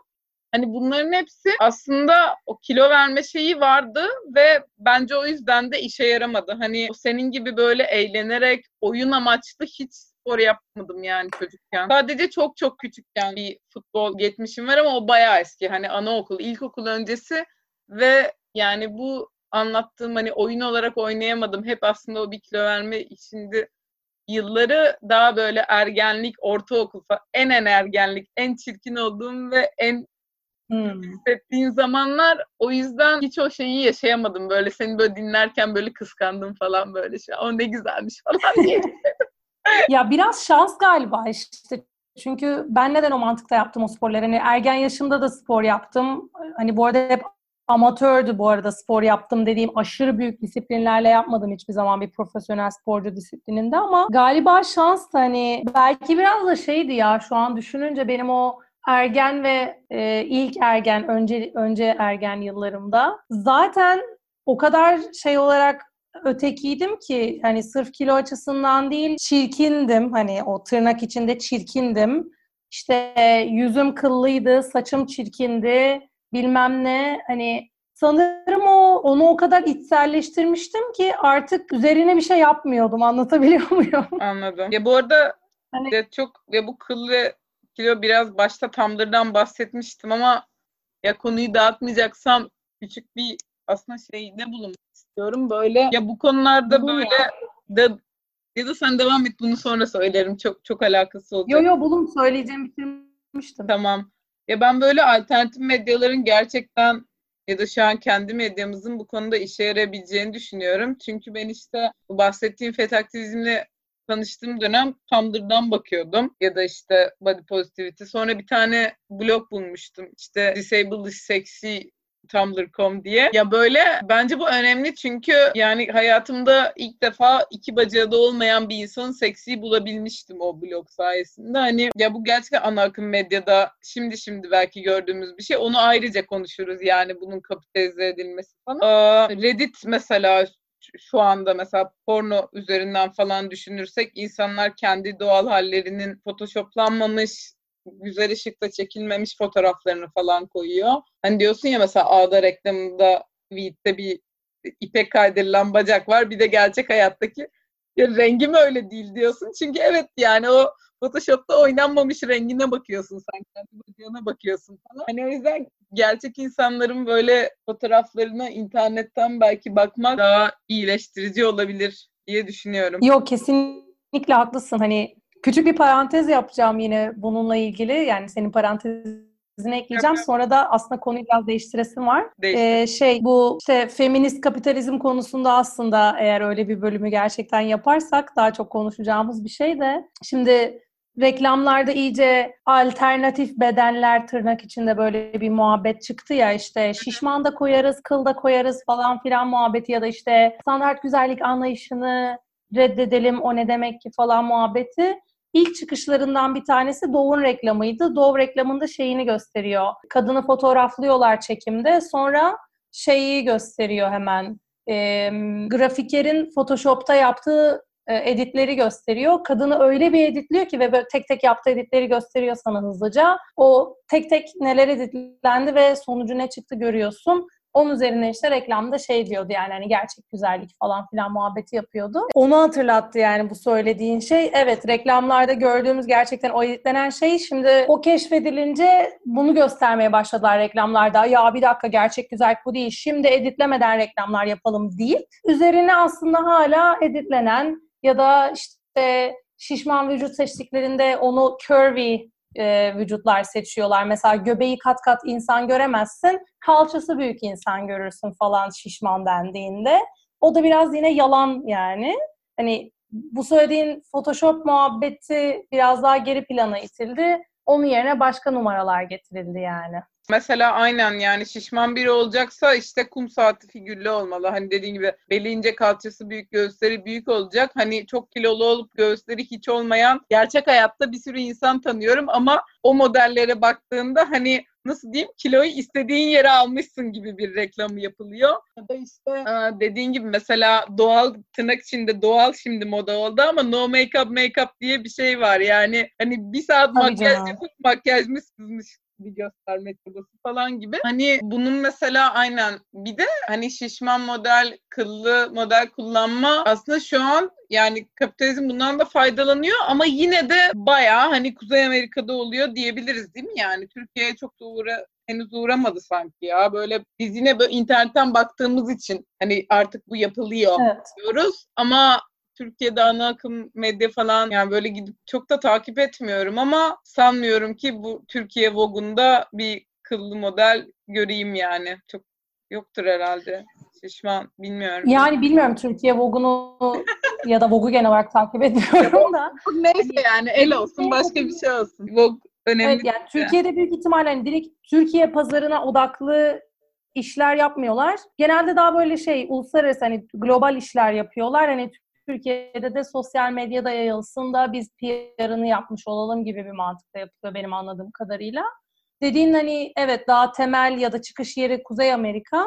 Hani bunların hepsi aslında o kilo verme şeyi vardı ve bence o yüzden de işe yaramadı. Hani senin gibi böyle eğlenerek oyun amaçlı hiç spor yapmadım yani çocukken. Sadece çok çok küçükken bir futbol geçmişim var ama o bayağı eski. Hani anaokul, ilkokul öncesi ve yani bu anlattığım hani oyun olarak oynayamadım. Hep aslında o bir kilo verme içinde yılları daha böyle ergenlik, ortaokul falan en en ergenlik, en çirkin olduğum ve en hmm. hissettiğin zamanlar o yüzden hiç o şeyi yaşayamadım. Böyle seni böyle dinlerken böyle kıskandım falan böyle şey. O ne güzelmiş falan diye. ya biraz şans galiba işte. Çünkü ben neden o mantıkta yaptım o sporları? Hani ergen yaşımda da spor yaptım. Hani bu arada hep amatördü bu arada spor yaptım dediğim aşırı büyük disiplinlerle yapmadım hiçbir zaman bir profesyonel sporcu disiplininde ama galiba şans hani belki biraz da şeydi ya şu an düşününce benim o ergen ve e, ilk ergen, önce önce ergen yıllarımda zaten o kadar şey olarak ötekiydim ki hani sırf kilo açısından değil çirkindim hani o tırnak içinde çirkindim. İşte yüzüm kıllıydı, saçım çirkindi, bilmem ne hani sanırım o onu o kadar içselleştirmiştim ki artık üzerine bir şey yapmıyordum. Anlatabiliyor muyum? Anladım. Ya bu arada hani... de çok ve bu kıllı kilo biraz başta Tumblr'dan bahsetmiştim ama ya konuyu dağıtmayacaksam küçük bir aslında şeyde bulunmak istiyorum. Böyle ya bu konularda Bulun böyle ya. da ya da sen devam et bunu sonra söylerim. Çok çok alakası olacak. Yo yo bulun söyleyeceğim bitirmiştim. Tamam. Ya ben böyle alternatif medyaların gerçekten ya da şu an kendi medyamızın bu konuda işe yarayabileceğini düşünüyorum. Çünkü ben işte bu bahsettiğim fet aktivizmle tanıştığım dönem Tumblr'dan bakıyordum ya da işte body positivity. Sonra bir tane blog bulmuştum. İşte disabled is sexy Tumblr.com diye. Ya böyle bence bu önemli çünkü yani hayatımda ilk defa iki bacağı da olmayan bir insanın seksi bulabilmiştim o blog sayesinde. Hani ya bu gerçekten ana akım medyada şimdi şimdi belki gördüğümüz bir şey. Onu ayrıca konuşuruz yani bunun kapitalize edilmesi falan. Reddit mesela şu anda mesela porno üzerinden falan düşünürsek insanlar kendi doğal hallerinin photoshoplanmamış güzel ışıkta çekilmemiş fotoğraflarını falan koyuyor. Hani diyorsun ya mesela Ağda reklamında V'de bir ipek kaydırılan bacak var. Bir de gerçek hayattaki ya rengi mi öyle değil diyorsun. Çünkü evet yani o Photoshop'ta oynanmamış rengine bakıyorsun sen kendi bacağına bakıyorsun falan. Hani o yüzden gerçek insanların böyle fotoğraflarına internetten belki bakmak daha iyileştirici olabilir diye düşünüyorum. Yok kesinlikle haklısın. Hani küçük bir parantez yapacağım yine bununla ilgili. Yani senin parantezine ekleyeceğim. Sonra da aslında konuyu biraz değiştiresim var. Ee, şey bu işte feminist kapitalizm konusunda aslında eğer öyle bir bölümü gerçekten yaparsak daha çok konuşacağımız bir şey de şimdi reklamlarda iyice alternatif bedenler tırnak içinde böyle bir muhabbet çıktı ya işte şişman da koyarız, kıl da koyarız falan filan muhabbeti ya da işte standart güzellik anlayışını reddedelim o ne demek ki falan muhabbeti. İlk çıkışlarından bir tanesi Dove'un reklamıydı. Dove reklamında şeyini gösteriyor. Kadını fotoğraflıyorlar çekimde. Sonra şeyi gösteriyor hemen. E, grafikerin Photoshop'ta yaptığı e, editleri gösteriyor. Kadını öyle bir editliyor ki ve böyle tek tek yaptığı editleri gösteriyor sana hızlıca. O tek tek neler editlendi ve sonucu ne çıktı görüyorsun. Onun üzerine işte reklamda şey diyordu yani hani gerçek güzellik falan filan muhabbeti yapıyordu. Onu hatırlattı yani bu söylediğin şey. Evet reklamlarda gördüğümüz gerçekten o editlenen şey şimdi o keşfedilince bunu göstermeye başladılar reklamlarda. Ya bir dakika gerçek güzellik bu değil. Şimdi editlemeden reklamlar yapalım değil. Üzerine aslında hala editlenen ya da işte şişman vücut seçtiklerinde onu curvy e, vücutlar seçiyorlar. Mesela göbeği kat kat insan göremezsin, kalçası büyük insan görürsün falan şişman dendiğinde. O da biraz yine yalan yani. Hani bu söylediğin Photoshop muhabbeti biraz daha geri plana itildi. Onun yerine başka numaralar getirildi yani. Mesela aynen yani şişman biri olacaksa işte kum saati figürlü olmalı. Hani dediğin gibi beli ince kalçası büyük göğüsleri büyük olacak. Hani çok kilolu olup göğüsleri hiç olmayan gerçek hayatta bir sürü insan tanıyorum ama o modellere baktığında hani nasıl diyeyim kiloyu istediğin yere almışsın gibi bir reklamı yapılıyor. Ya da işte dediğin gibi mesela doğal tırnak içinde doğal şimdi moda oldu ama no make-up make-up diye bir şey var. Yani hani bir saat Tabii makyaj canım. yapıp makyaj mı sızmış bir gösterme çabası falan gibi. Hani bunun mesela aynen bir de hani şişman model, kıllı model kullanma aslında şu an yani kapitalizm bundan da faydalanıyor ama yine de bayağı hani Kuzey Amerika'da oluyor diyebiliriz değil mi? Yani Türkiye'ye çok da uğra henüz uğramadı sanki ya. Böyle biz yine böyle internetten baktığımız için hani artık bu yapılıyor evet. diyoruz ama Türkiye'de ana akım medya falan yani böyle gidip çok da takip etmiyorum ama sanmıyorum ki bu Türkiye Vogue'unda bir kıllı model göreyim yani. Çok yoktur herhalde. Şişman bilmiyorum. Yani bilmiyorum Türkiye Vogue'unu ya da Vogue'u genel olarak takip ediyorum da. Neyse yani el olsun başka bir şey olsun. Vogue önemli. Evet, yani Türkiye'de büyük ihtimalle hani direkt Türkiye pazarına odaklı işler yapmıyorlar. Genelde daha böyle şey uluslararası hani global işler yapıyorlar. Hani Türkiye'de de sosyal medyada yayılsın da biz PR'ını yapmış olalım gibi bir mantıkta yapılıyor benim anladığım kadarıyla. Dediğin hani evet daha temel ya da çıkış yeri Kuzey Amerika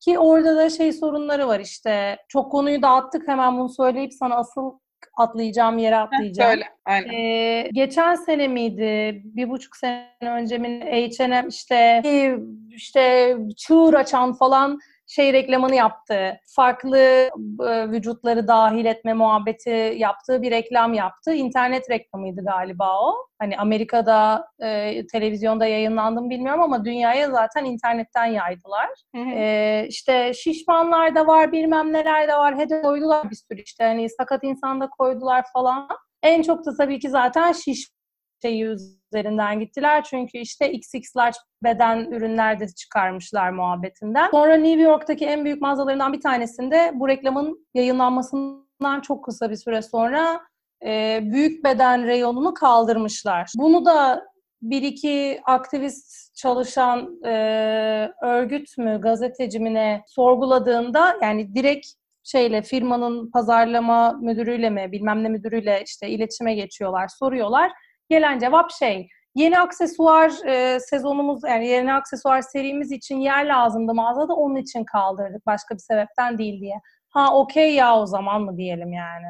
ki orada da şey sorunları var işte. Çok konuyu dağıttık hemen bunu söyleyip sana asıl atlayacağım yere atlayacağım. Söyle, aynen. Ee, geçen sene miydi? Bir buçuk sene önce mi H&M işte işte çığır açan falan şey reklamını yaptı. Farklı e, vücutları dahil etme muhabbeti yaptığı bir reklam yaptı. İnternet reklamıydı galiba o. Hani Amerika'da e, televizyonda yayınlandı bilmiyorum ama dünyaya zaten internetten yaydılar. Hı hı. E, işte şişmanlar da var, bilmem neler de var. Hede koydular bir sürü işte. Hani sakat insan da koydular falan. En çok da tabii ki zaten şiş şeyi üzerinden gittiler. Çünkü işte XX large beden ürünler de çıkarmışlar muhabbetinden. Sonra New York'taki en büyük mağazalarından bir tanesinde bu reklamın yayınlanmasından çok kısa bir süre sonra e, büyük beden reyonunu kaldırmışlar. Bunu da bir iki aktivist çalışan e, örgüt mü, gazeteci mi ne sorguladığında yani direkt şeyle firmanın pazarlama müdürüyle mi bilmem ne müdürüyle işte iletişime geçiyorlar, soruyorlar. Gelen cevap şey, yeni aksesuar e, sezonumuz yani yeni aksesuar serimiz için yer lazımdı mağazada onun için kaldırdık başka bir sebepten değil diye. Ha okey ya o zaman mı diyelim yani.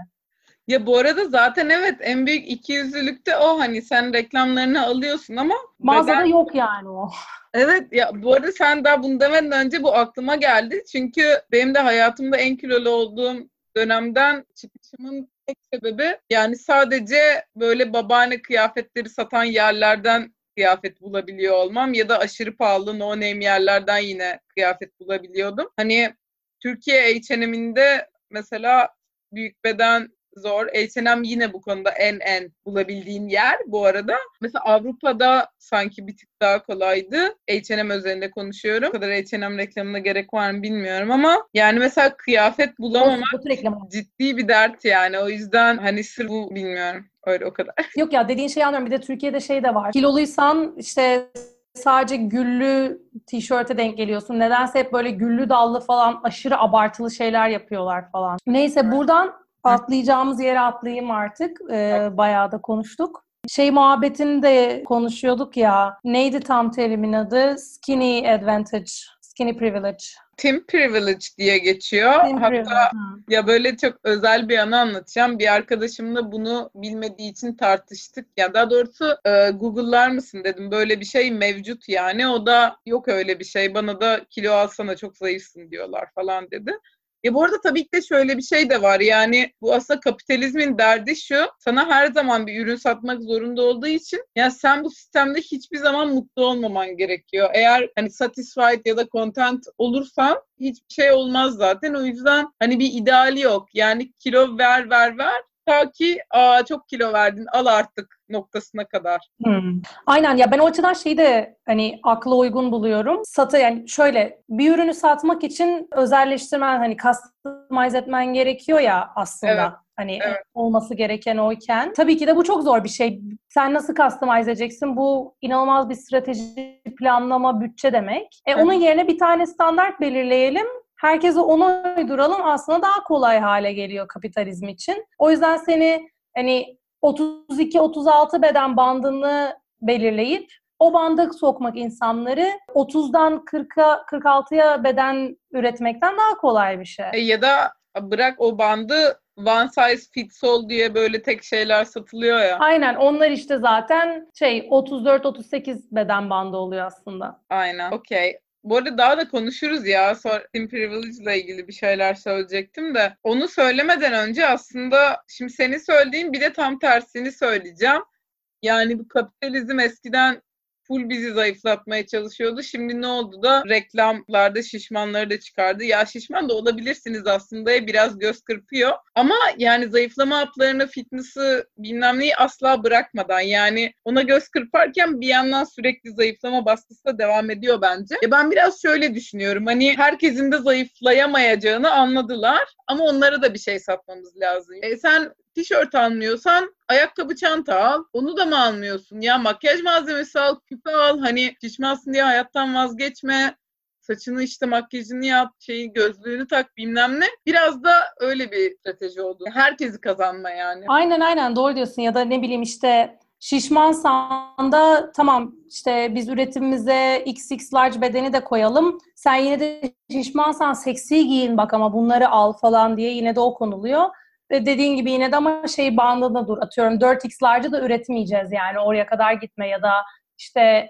Ya bu arada zaten evet en büyük ikiyüzlülükte o hani sen reklamlarını alıyorsun ama mağazada beden... yok yani o. Evet ya bu arada sen daha bunu demeden önce bu aklıma geldi. Çünkü benim de hayatımda en kilolu olduğum dönemden çıkışımın tek sebebi yani sadece böyle babaanne kıyafetleri satan yerlerden kıyafet bulabiliyor olmam ya da aşırı pahalı no name yerlerden yine kıyafet bulabiliyordum. Hani Türkiye H&M'inde mesela büyük beden zor. H&M yine bu konuda en en bulabildiğin yer bu arada. Mesela Avrupa'da sanki bir tık daha kolaydı. H&M özelinde konuşuyorum. O kadar H&M reklamına gerek var mı bilmiyorum ama yani mesela kıyafet bulamamak ciddi bir dert yani. O yüzden hani sır bu bilmiyorum. Öyle o kadar. Yok ya dediğin şeyi anlıyorum. Bir de Türkiye'de şey de var. Kiloluysan işte sadece güllü tişörte denk geliyorsun. Nedense hep böyle güllü dallı falan aşırı abartılı şeyler yapıyorlar falan. Neyse buradan Atlayacağımız yere atlayayım artık. Ee, bayağı da konuştuk. Şey muhabbetini de konuşuyorduk ya. Neydi tam terimin adı? Skinny advantage, skinny privilege. Tim privilege diye geçiyor. Tim Hatta privilege. ya böyle çok özel bir anı anlatacağım. Bir arkadaşımla bunu bilmediği için tartıştık. Ya daha doğrusu e, Google'lar mısın dedim. Böyle bir şey mevcut yani. O da yok öyle bir şey. Bana da kilo alsana çok zayıfsın diyorlar falan dedi. Ya bu arada tabii ki de şöyle bir şey de var. Yani bu aslında kapitalizmin derdi şu. Sana her zaman bir ürün satmak zorunda olduğu için ya sen bu sistemde hiçbir zaman mutlu olmaman gerekiyor. Eğer hani satisfied ya da content olursan hiçbir şey olmaz zaten. O yüzden hani bir ideali yok. Yani kilo ver ver ver ta ki Aa, çok kilo verdin al artık noktasına kadar. Hmm. Aynen ya ben o açıdan şeyi de hani akla uygun buluyorum. Satı yani şöyle bir ürünü satmak için özelleştirmen hani customize etmen gerekiyor ya aslında. Evet. Hani evet. olması gereken oyken. Tabii ki de bu çok zor bir şey. Sen nasıl customize edeceksin? Bu inanılmaz bir strateji, planlama, bütçe demek. E, evet. Onun yerine bir tane standart belirleyelim herkese ona uyduralım aslında daha kolay hale geliyor kapitalizm için. O yüzden seni hani 32-36 beden bandını belirleyip o banda sokmak insanları 30'dan 40'a 46'ya beden üretmekten daha kolay bir şey. E, ya da bırak o bandı one size fits all diye böyle tek şeyler satılıyor ya. Aynen onlar işte zaten şey 34-38 beden bandı oluyor aslında. Aynen. Okey. Bu arada daha da konuşuruz ya. Sonra Team Privilege ile ilgili bir şeyler söyleyecektim de. Onu söylemeden önce aslında şimdi seni söylediğin bir de tam tersini söyleyeceğim. Yani bu kapitalizm eskiden full bizi zayıflatmaya çalışıyordu. Şimdi ne oldu da reklamlarda şişmanları da çıkardı. Ya şişman da olabilirsiniz aslında biraz göz kırpıyor. Ama yani zayıflama haplarını, fitness'ı bilmem neyi asla bırakmadan yani ona göz kırparken bir yandan sürekli zayıflama baskısı da devam ediyor bence. Ya ben biraz şöyle düşünüyorum. Hani herkesin de zayıflayamayacağını anladılar ama onlara da bir şey satmamız lazım. E sen tişört almıyorsan ayakkabı çanta al. Onu da mı almıyorsun? Ya makyaj malzemesi al, küpe al. Hani şişmansın diye hayattan vazgeçme. saçını işte makyajını yap, şeyi gözlüğünü tak bilmem ne. Biraz da öyle bir strateji oldu. Herkesi kazanma yani. Aynen aynen doğru diyorsun ya da ne bileyim işte şişmansan da tamam işte biz üretimimize XX large bedeni de koyalım. Sen yine de şişmansan seksi giyin bak ama bunları al falan diye yine de o konuluyor. Dediğin gibi yine de ama şey bandında dur. Atıyorum 4X large'ı da üretmeyeceğiz yani oraya kadar gitme ya da işte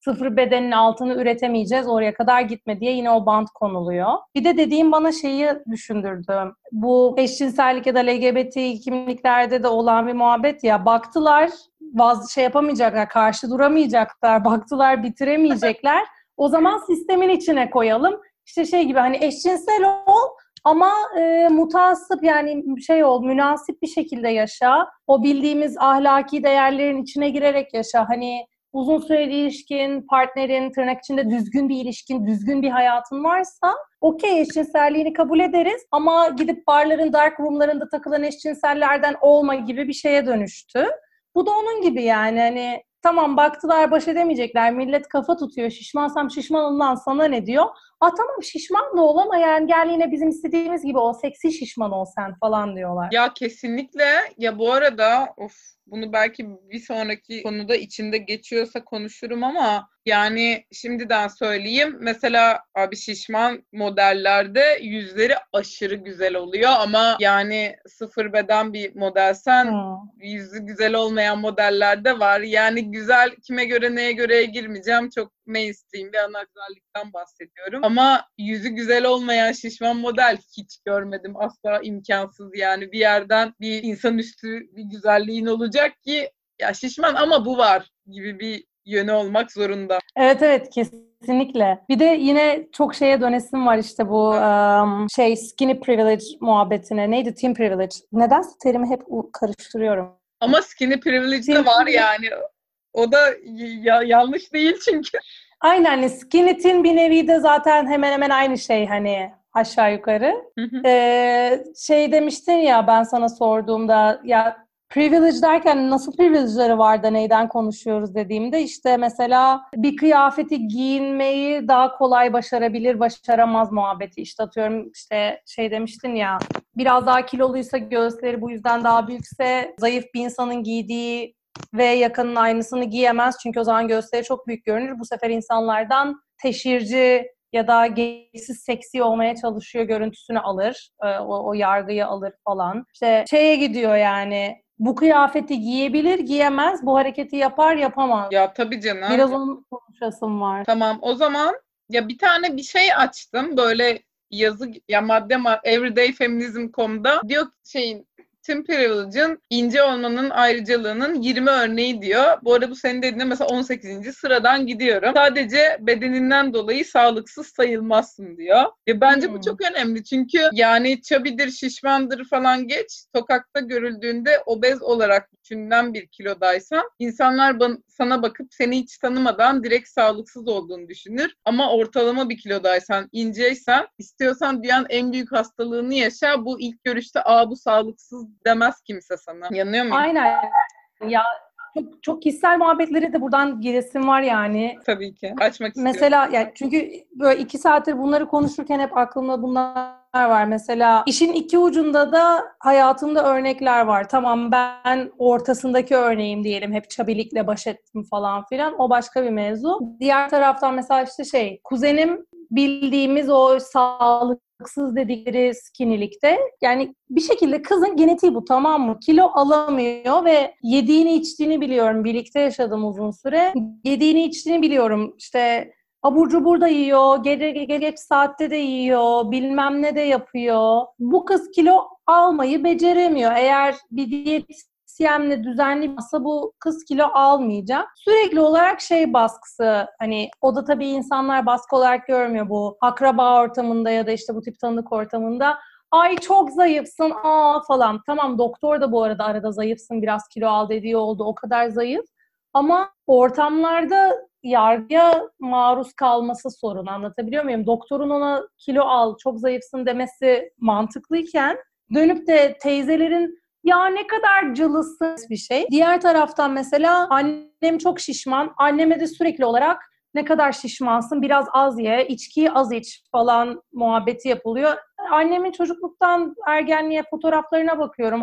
sıfır bedenin altını üretemeyeceğiz oraya kadar gitme diye yine o band konuluyor. Bir de dediğim bana şeyi düşündürdü. Bu eşcinsellik ya da LGBT kimliklerde de olan bir muhabbet ya baktılar vaz şey yapamayacaklar, karşı duramayacaklar, baktılar bitiremeyecekler. O zaman sistemin içine koyalım. İşte şey gibi hani eşcinsel ol ama e, mutasip yani şey ol, münasip bir şekilde yaşa. O bildiğimiz ahlaki değerlerin içine girerek yaşa. Hani uzun süreli ilişkin, partnerin tırnak içinde düzgün bir ilişkin, düzgün bir hayatın varsa okey eşcinselliğini kabul ederiz ama gidip barların, dark roomlarında takılan eşcinsellerden olma gibi bir şeye dönüştü. Bu da onun gibi yani hani tamam baktılar baş edemeyecekler. Millet kafa tutuyor. Şişmansam şişmanım lan sana ne diyor. Aa tamam şişman da ol ama yani gel yine bizim istediğimiz gibi o seksi şişman ol sen falan diyorlar. Ya kesinlikle. Ya bu arada of bunu belki bir sonraki konuda içinde geçiyorsa konuşurum ama yani şimdiden söyleyeyim. Mesela abi şişman modellerde yüzleri aşırı güzel oluyor ama yani sıfır beden bir modelsen hmm. yüzü güzel olmayan modeller de var. Yani güzel kime göre neye göre girmeyeceğim. Çok mainstream bir ana güzellikten bahsediyorum. Ama yüzü güzel olmayan şişman model hiç görmedim. Asla imkansız yani. Bir yerden bir insanüstü bir güzelliğin olacak ki ya şişman ama bu var gibi bir yönü olmak zorunda. Evet evet kesinlikle. Bir de yine çok şeye dönesim var işte bu um, şey skinny privilege muhabbetine. Neydi? Team privilege. Nedense terimi hep karıştırıyorum. Ama skinny privilege de var yani. O da ya, yanlış değil çünkü. Aynen hani skinny teen bir nevi de zaten hemen hemen aynı şey hani aşağı yukarı. Ee, şey demiştin ya ben sana sorduğumda ya Privilege derken nasıl privilege'ları var da neyden konuşuyoruz dediğimde işte mesela bir kıyafeti giyinmeyi daha kolay başarabilir, başaramaz muhabbeti. İşte atıyorum işte şey demiştin ya biraz daha kiloluysa göğüsleri bu yüzden daha büyükse zayıf bir insanın giydiği ve yakının aynısını giyemez. Çünkü o zaman göğüsleri çok büyük görünür. Bu sefer insanlardan teşhirci ya da gereksiz seksi olmaya çalışıyor görüntüsünü alır. O, o yargıyı alır falan. İşte şeye gidiyor yani bu kıyafeti giyebilir, giyemez. Bu hareketi yapar, yapamaz. Ya tabii canım. Biraz onun konuşasım var. Tamam o zaman ya bir tane bir şey açtım böyle yazı ya madde Everyday Feminism.com'da diyor şeyin Tim Privilege'ın ince olmanın ayrıcalığının 20 örneği diyor. Bu arada bu senin dediğinde mesela 18. sıradan gidiyorum. Sadece bedeninden dolayı sağlıksız sayılmazsın diyor. Ve bence hmm. bu çok önemli çünkü yani çabidir, şişmandır falan geç. Sokakta görüldüğünde obez olarak düşünülen bir kilodaysan insanlar sana bakıp seni hiç tanımadan direkt sağlıksız olduğunu düşünür. Ama ortalama bir kilodaysan, inceysen istiyorsan dünyanın en büyük hastalığını yaşa. Bu ilk görüşte aa bu sağlıksız demez kimse sana. Yanıyor muyum? Aynen. Ya çok, çok kişisel muhabbetleri de buradan giresim var yani. Tabii ki. Açmak istiyorum. Mesela yani çünkü böyle iki saattir bunları konuşurken hep aklımda bunlar var. Mesela işin iki ucunda da hayatımda örnekler var. Tamam ben ortasındaki örneğim diyelim. Hep çabilikle baş ettim falan filan. O başka bir mevzu. Diğer taraftan mesela işte şey kuzenim bildiğimiz o sağlık sağlıksız dedikleri skinnylikte yani bir şekilde kızın genetiği bu tamam mı? Kilo alamıyor ve yediğini içtiğini biliyorum. Birlikte yaşadım uzun süre. Yediğini içtiğini biliyorum. İşte abur cubur da yiyor, gece geç saatte de yiyor, bilmem ne de yapıyor. Bu kız kilo almayı beceremiyor. Eğer bir diyet diyetisyenle düzenli masa bu kız kilo almayacak. Sürekli olarak şey baskısı hani o da tabii insanlar baskı olarak görmüyor bu akraba ortamında ya da işte bu tip tanıdık ortamında. Ay çok zayıfsın aa falan. Tamam doktor da bu arada arada zayıfsın biraz kilo al dediği oldu o kadar zayıf. Ama ortamlarda yargıya maruz kalması sorun. Anlatabiliyor muyum? Doktorun ona kilo al, çok zayıfsın demesi mantıklıyken dönüp de teyzelerin ya ne kadar cılızsın bir şey. Diğer taraftan mesela annem çok şişman. Anneme de sürekli olarak ne kadar şişmansın biraz az ye, içkiyi az iç falan muhabbeti yapılıyor. Annemin çocukluktan ergenliğe fotoğraflarına bakıyorum,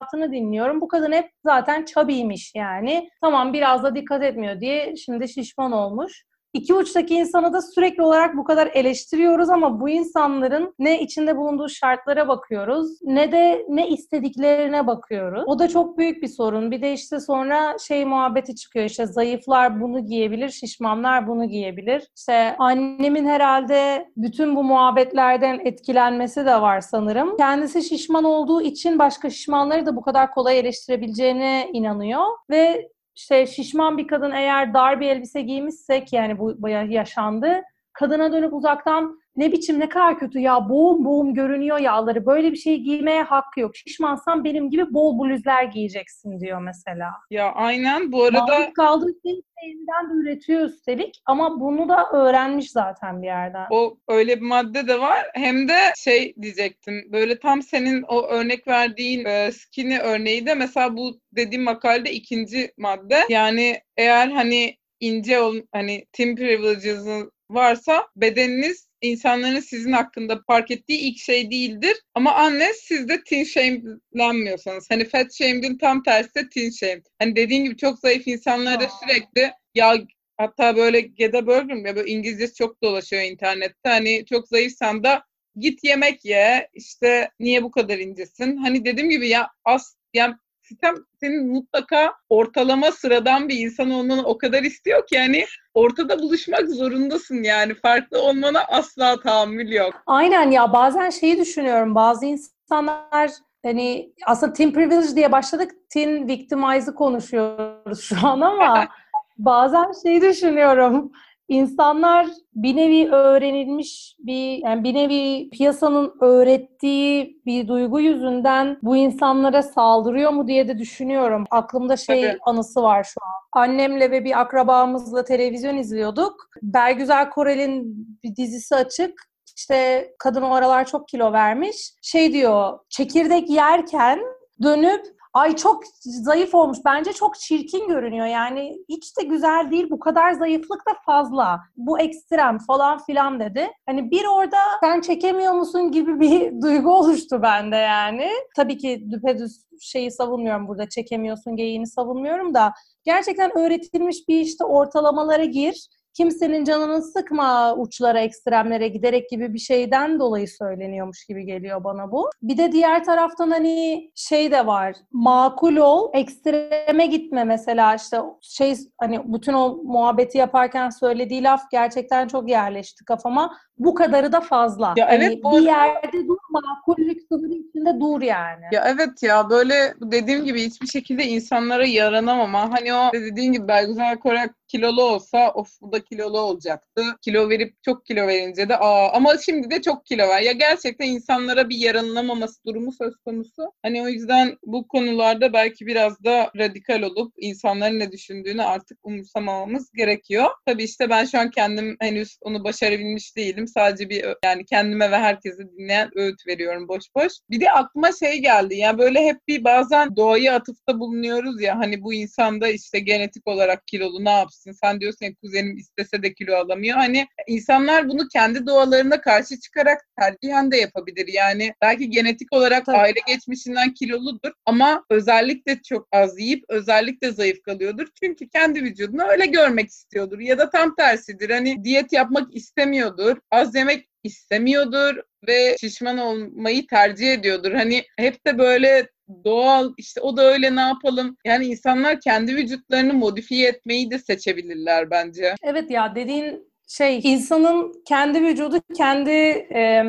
hayatını dinliyorum. Bu kadın hep zaten çabiymiş yani. Tamam biraz da dikkat etmiyor diye şimdi şişman olmuş iki uçtaki insanı da sürekli olarak bu kadar eleştiriyoruz ama bu insanların ne içinde bulunduğu şartlara bakıyoruz ne de ne istediklerine bakıyoruz. O da çok büyük bir sorun. Bir de işte sonra şey muhabbeti çıkıyor işte zayıflar bunu giyebilir, şişmanlar bunu giyebilir. İşte annemin herhalde bütün bu muhabbetlerden etkilenmesi de var sanırım. Kendisi şişman olduğu için başka şişmanları da bu kadar kolay eleştirebileceğine inanıyor ve işte şişman bir kadın eğer dar bir elbise giymişsek yani bu bayağı yaşandı. Kadına dönüp uzaktan ne biçim ne kadar kötü ya boğum boğum görünüyor yağları böyle bir şey giymeye hakkı yok. Şişmansan benim gibi bol bluzlar giyeceksin diyor mesela. Ya aynen bu arada. Maruz kaldığı şeyi elinden de üretiyor üstelik ama bunu da öğrenmiş zaten bir yerden. O öyle bir madde de var. Hem de şey diyecektim böyle tam senin o örnek verdiğin e, skinny örneği de mesela bu dediğim makalede ikinci madde. Yani eğer hani ince ol hani team privileges'ın varsa bedeniniz insanların sizin hakkında fark ettiği ilk şey değildir. Ama anne siz de teen shame'lenmiyorsanız. Hani fat shame'din tam tersi de teen shame. Hani dediğin gibi çok zayıf insanlara sürekli ya hatta böyle Geda Burger ya böyle İngilizcesi çok dolaşıyor internette. Hani çok zayıfsan da git yemek ye. İşte niye bu kadar incesin? Hani dediğim gibi ya as yani sistem senin mutlaka ortalama sıradan bir insan olmanı o kadar istiyor ki yani ortada buluşmak zorundasın yani. Farklı olmana asla tahammül yok. Aynen ya bazen şeyi düşünüyorum. Bazı insanlar hani aslında teen privilege diye başladık. Teen victimize'ı konuşuyoruz şu an ama bazen şeyi düşünüyorum. İnsanlar bir nevi öğrenilmiş bir yani bir nevi piyasanın öğrettiği bir duygu yüzünden bu insanlara saldırıyor mu diye de düşünüyorum. Aklımda şey Tabii. anısı var şu an. Annemle ve bir akrabamızla televizyon izliyorduk. Bergüzar Korel'in bir dizisi açık. İşte kadın o aralar çok kilo vermiş. Şey diyor, çekirdek yerken dönüp ay çok zayıf olmuş. Bence çok çirkin görünüyor. Yani hiç de güzel değil. Bu kadar zayıflık da fazla. Bu ekstrem falan filan dedi. Hani bir orada sen çekemiyor musun gibi bir duygu oluştu bende yani. Tabii ki düpedüz şeyi savunmuyorum burada. Çekemiyorsun geyiğini savunmuyorum da gerçekten öğretilmiş bir işte ortalamalara gir kimsenin canını sıkma uçlara, ekstremlere giderek gibi bir şeyden dolayı söyleniyormuş gibi geliyor bana bu. Bir de diğer taraftan hani şey de var. Makul ol, ekstreme gitme mesela işte şey hani bütün o muhabbeti yaparken söylediği laf gerçekten çok yerleşti kafama. Bu kadarı da fazla. Ya evet bu... bir yerde dur, makullük sınırı içinde dur yani. Ya evet ya böyle dediğim gibi hiçbir şekilde insanlara yaranamama. Hani o dediğin gibi Belgüzel Korak kilolu olsa of bu da kilolu olacaktı. Kilo verip çok kilo verince de aa ama şimdi de çok kilo var. Ya gerçekten insanlara bir yaranılamaması durumu söz konusu. Hani o yüzden bu konularda belki biraz da radikal olup insanların ne düşündüğünü artık umursamamamız gerekiyor. Tabii işte ben şu an kendim henüz onu başarabilmiş değilim. Sadece bir yani kendime ve herkese dinleyen öğüt veriyorum boş boş. Bir de aklıma şey geldi. Yani böyle hep bir bazen doğaya atıfta bulunuyoruz ya hani bu insanda işte genetik olarak kilolu ne yapsın yapsın. Sen diyorsun ya kuzenim istese de kilo alamıyor. Hani insanlar bunu kendi doğalarına karşı çıkarak tercihen de yapabilir. Yani belki genetik olarak Tabii. aile geçmişinden kiloludur ama özellikle çok az yiyip özellikle zayıf kalıyordur. Çünkü kendi vücudunu öyle görmek istiyordur. Ya da tam tersidir. Hani diyet yapmak istemiyordur. Az yemek istemiyordur ve şişman olmayı tercih ediyordur. Hani hep de böyle doğal işte o da öyle ne yapalım. Yani insanlar kendi vücutlarını modifiye etmeyi de seçebilirler bence. Evet ya dediğin şey insanın kendi vücudu kendi e,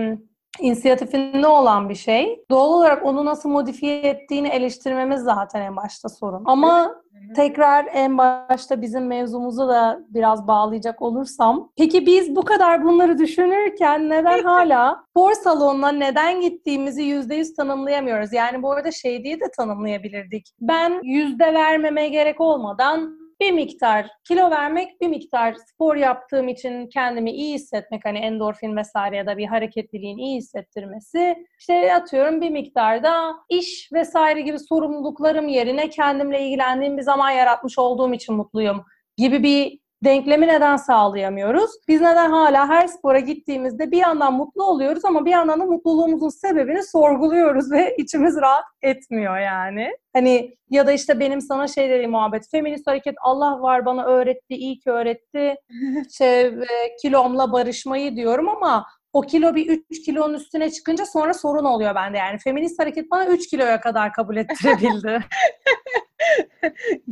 inisiyatifinde olan bir şey. Doğal olarak onu nasıl modifiye ettiğini eleştirmemiz zaten en başta sorun. Ama tekrar en başta bizim mevzumuzu da biraz bağlayacak olursam. Peki biz bu kadar bunları düşünürken neden hala spor salonuna neden gittiğimizi yüzde yüz tanımlayamıyoruz? Yani bu arada şey diye de tanımlayabilirdik. Ben yüzde vermeme gerek olmadan bir miktar kilo vermek, bir miktar spor yaptığım için kendimi iyi hissetmek hani endorfin vesaire ya da bir hareketliliğin iyi hissettirmesi. İşte atıyorum bir miktarda iş vesaire gibi sorumluluklarım yerine kendimle ilgilendiğim bir zaman yaratmış olduğum için mutluyum gibi bir denklemi neden sağlayamıyoruz? Biz neden hala her spora gittiğimizde bir yandan mutlu oluyoruz ama bir yandan da mutluluğumuzun sebebini sorguluyoruz ve içimiz rahat etmiyor yani. Hani ya da işte benim sana şey dediğim muhabbet. Feminist hareket Allah var bana öğretti, iyi ki öğretti. şey, kilomla barışmayı diyorum ama o kilo bir 3 kilonun üstüne çıkınca sonra sorun oluyor bende yani. Feminist hareket bana 3 kiloya kadar kabul ettirebildi.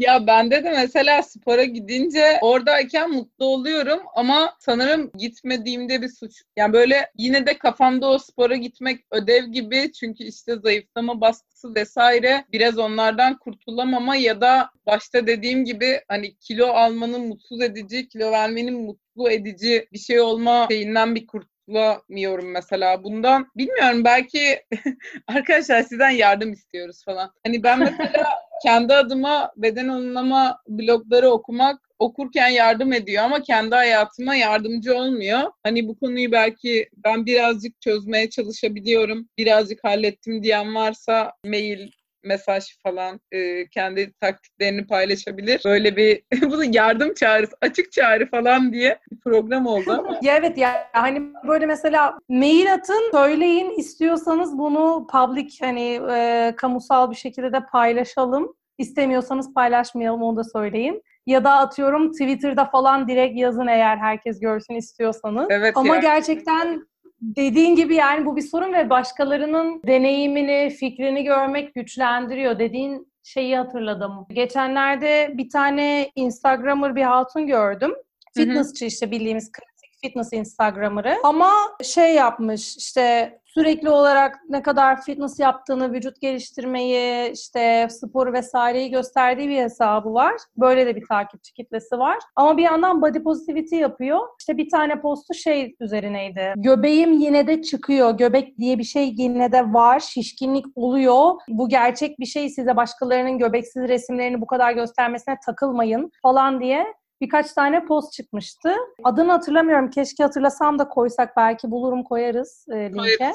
ya bende de mesela spora gidince oradayken mutlu oluyorum ama sanırım gitmediğimde bir suç. Yani böyle yine de kafamda o spora gitmek ödev gibi çünkü işte zayıflama baskısı vesaire biraz onlardan kurtulamama ya da başta dediğim gibi hani kilo almanın mutsuz edici, kilo vermenin mutlu edici bir şey olma şeyinden bir kurt bulamıyorum mesela bundan. Bilmiyorum belki arkadaşlar sizden yardım istiyoruz falan. Hani ben mesela kendi adıma beden anlama blogları okumak okurken yardım ediyor ama kendi hayatıma yardımcı olmuyor. Hani bu konuyu belki ben birazcık çözmeye çalışabiliyorum. Birazcık hallettim diyen varsa mail mesaj falan e, kendi taktiklerini paylaşabilir. Böyle bir bunu yardım çağrısı, açık çağrı falan diye bir program oldu. ya evet ya hani böyle mesela mail atın, söyleyin istiyorsanız bunu public hani e, kamusal bir şekilde de paylaşalım. İstemiyorsanız paylaşmayalım onu da söyleyin. Ya da atıyorum Twitter'da falan direkt yazın eğer herkes görsün istiyorsanız. Evet Ama ya. gerçekten dediğin gibi yani bu bir sorun ve başkalarının deneyimini, fikrini görmek güçlendiriyor. Dediğin şeyi hatırladım. Geçenlerde bir tane Instagrammer bir hatun gördüm. Fitnessçi işte bildiğimiz fitness Instagram'ı. Ama şey yapmış işte sürekli olarak ne kadar fitness yaptığını, vücut geliştirmeyi, işte spor vesaireyi gösterdiği bir hesabı var. Böyle de bir takipçi kitlesi var. Ama bir yandan body positivity yapıyor. İşte bir tane postu şey üzerineydi. Göbeğim yine de çıkıyor. Göbek diye bir şey yine de var. Şişkinlik oluyor. Bu gerçek bir şey. Size başkalarının göbeksiz resimlerini bu kadar göstermesine takılmayın falan diye birkaç tane post çıkmıştı. Adını hatırlamıyorum. Keşke hatırlasam da koysak belki bulurum koyarız e, linke.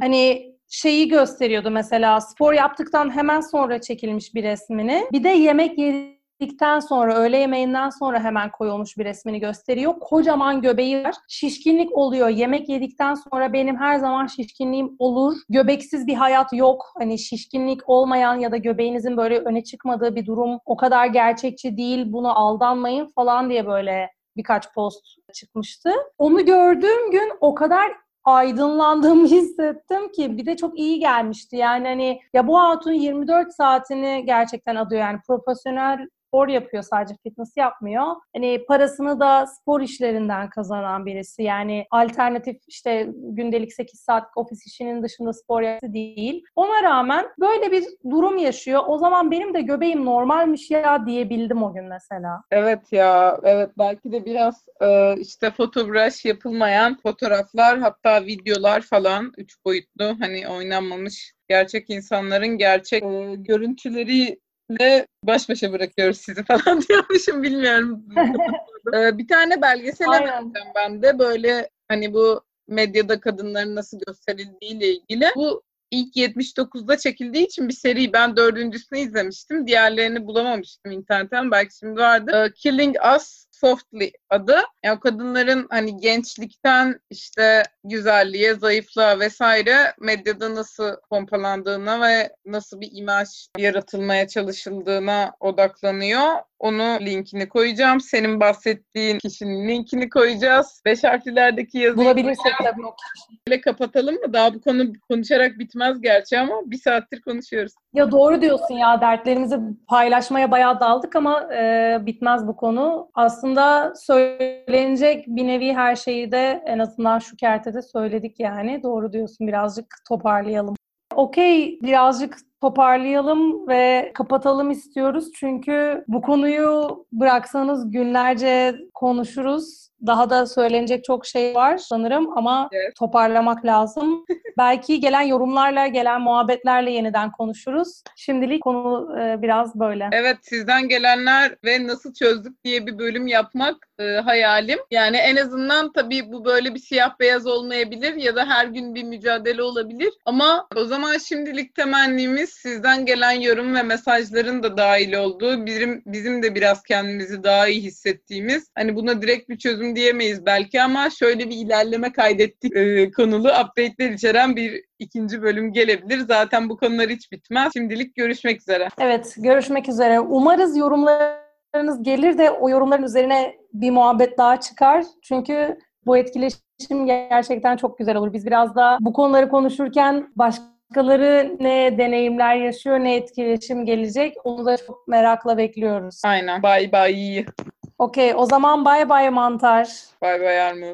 Hani şeyi gösteriyordu mesela spor yaptıktan hemen sonra çekilmiş bir resmini. Bir de yemek yedi yedikten sonra, öğle yemeğinden sonra hemen koyulmuş bir resmini gösteriyor. Kocaman göbeği var. Şişkinlik oluyor. Yemek yedikten sonra benim her zaman şişkinliğim olur. Göbeksiz bir hayat yok. Hani şişkinlik olmayan ya da göbeğinizin böyle öne çıkmadığı bir durum o kadar gerçekçi değil. Bunu aldanmayın falan diye böyle birkaç post çıkmıştı. Onu gördüğüm gün o kadar aydınlandığımı hissettim ki bir de çok iyi gelmişti. Yani hani ya bu hatun 24 saatini gerçekten adıyor yani profesyonel spor yapıyor sadece fitness yapmıyor. Hani parasını da spor işlerinden kazanan birisi. Yani alternatif işte gündelik 8 saatlik ofis işinin dışında spor yaptı değil. Ona rağmen böyle bir durum yaşıyor. O zaman benim de göbeğim normalmiş ya diyebildim o gün mesela. Evet ya evet belki de biraz e, işte fotoğraf yapılmayan fotoğraflar hatta videolar falan üç boyutlu hani oynanmamış gerçek insanların gerçek e, görüntüleri ve baş başa bırakıyoruz sizi falan diyormuşum bilmiyorum. ee, bir tane belgesele verdim ben de böyle hani bu medyada kadınların nasıl gösterildiğiyle ilgili. Bu ilk 79'da çekildiği için bir seri ben dördüncüsünü izlemiştim. Diğerlerini bulamamıştım internetten. Belki şimdi vardı. Ee, Killing Us Softly adı. Yani kadınların hani gençlikten işte güzelliğe, zayıflığa vesaire medyada nasıl pompalandığına ve nasıl bir imaj yaratılmaya çalışıldığına odaklanıyor. Onu linkini koyacağım. Senin bahsettiğin kişinin linkini koyacağız. Beş harflerdeki yazıyı bulabilirsek tabii o Böyle kapatalım mı? Daha bu konu konuşarak bitmez gerçi ama bir saattir konuşuyoruz. Ya doğru diyorsun ya. Dertlerimizi paylaşmaya bayağı daldık ama e, bitmez bu konu. Aslında söylenecek bir nevi her şeyi de en azından şu kertede söyledik yani. Doğru diyorsun. Birazcık toparlayalım. Okey, birazcık toparlayalım ve kapatalım istiyoruz. Çünkü bu konuyu bıraksanız günlerce konuşuruz. Daha da söylenecek çok şey var sanırım ama evet. toparlamak lazım. Belki gelen yorumlarla, gelen muhabbetlerle yeniden konuşuruz. Şimdilik konu e, biraz böyle. Evet, sizden gelenler ve nasıl çözdük diye bir bölüm yapmak e, hayalim. Yani en azından tabii bu böyle bir siyah beyaz olmayabilir ya da her gün bir mücadele olabilir. Ama o zaman şimdilik temennimiz sizden gelen yorum ve mesajların da dahil olduğu, bizim, bizim de biraz kendimizi daha iyi hissettiğimiz, hani buna direkt bir çözüm diyemeyiz belki ama şöyle bir ilerleme kaydettik e, konulu update'ler içeren bir ikinci bölüm gelebilir. Zaten bu konular hiç bitmez. Şimdilik görüşmek üzere. Evet, görüşmek üzere. Umarız yorumlarınız gelir de o yorumların üzerine bir muhabbet daha çıkar. Çünkü bu etkileşim gerçekten çok güzel olur. Biz biraz da bu konuları konuşurken başkaları ne deneyimler yaşıyor, ne etkileşim gelecek onu da çok merakla bekliyoruz. Aynen. Bay bay. Okey, o zaman bay bay mantar. Bay bay Armut.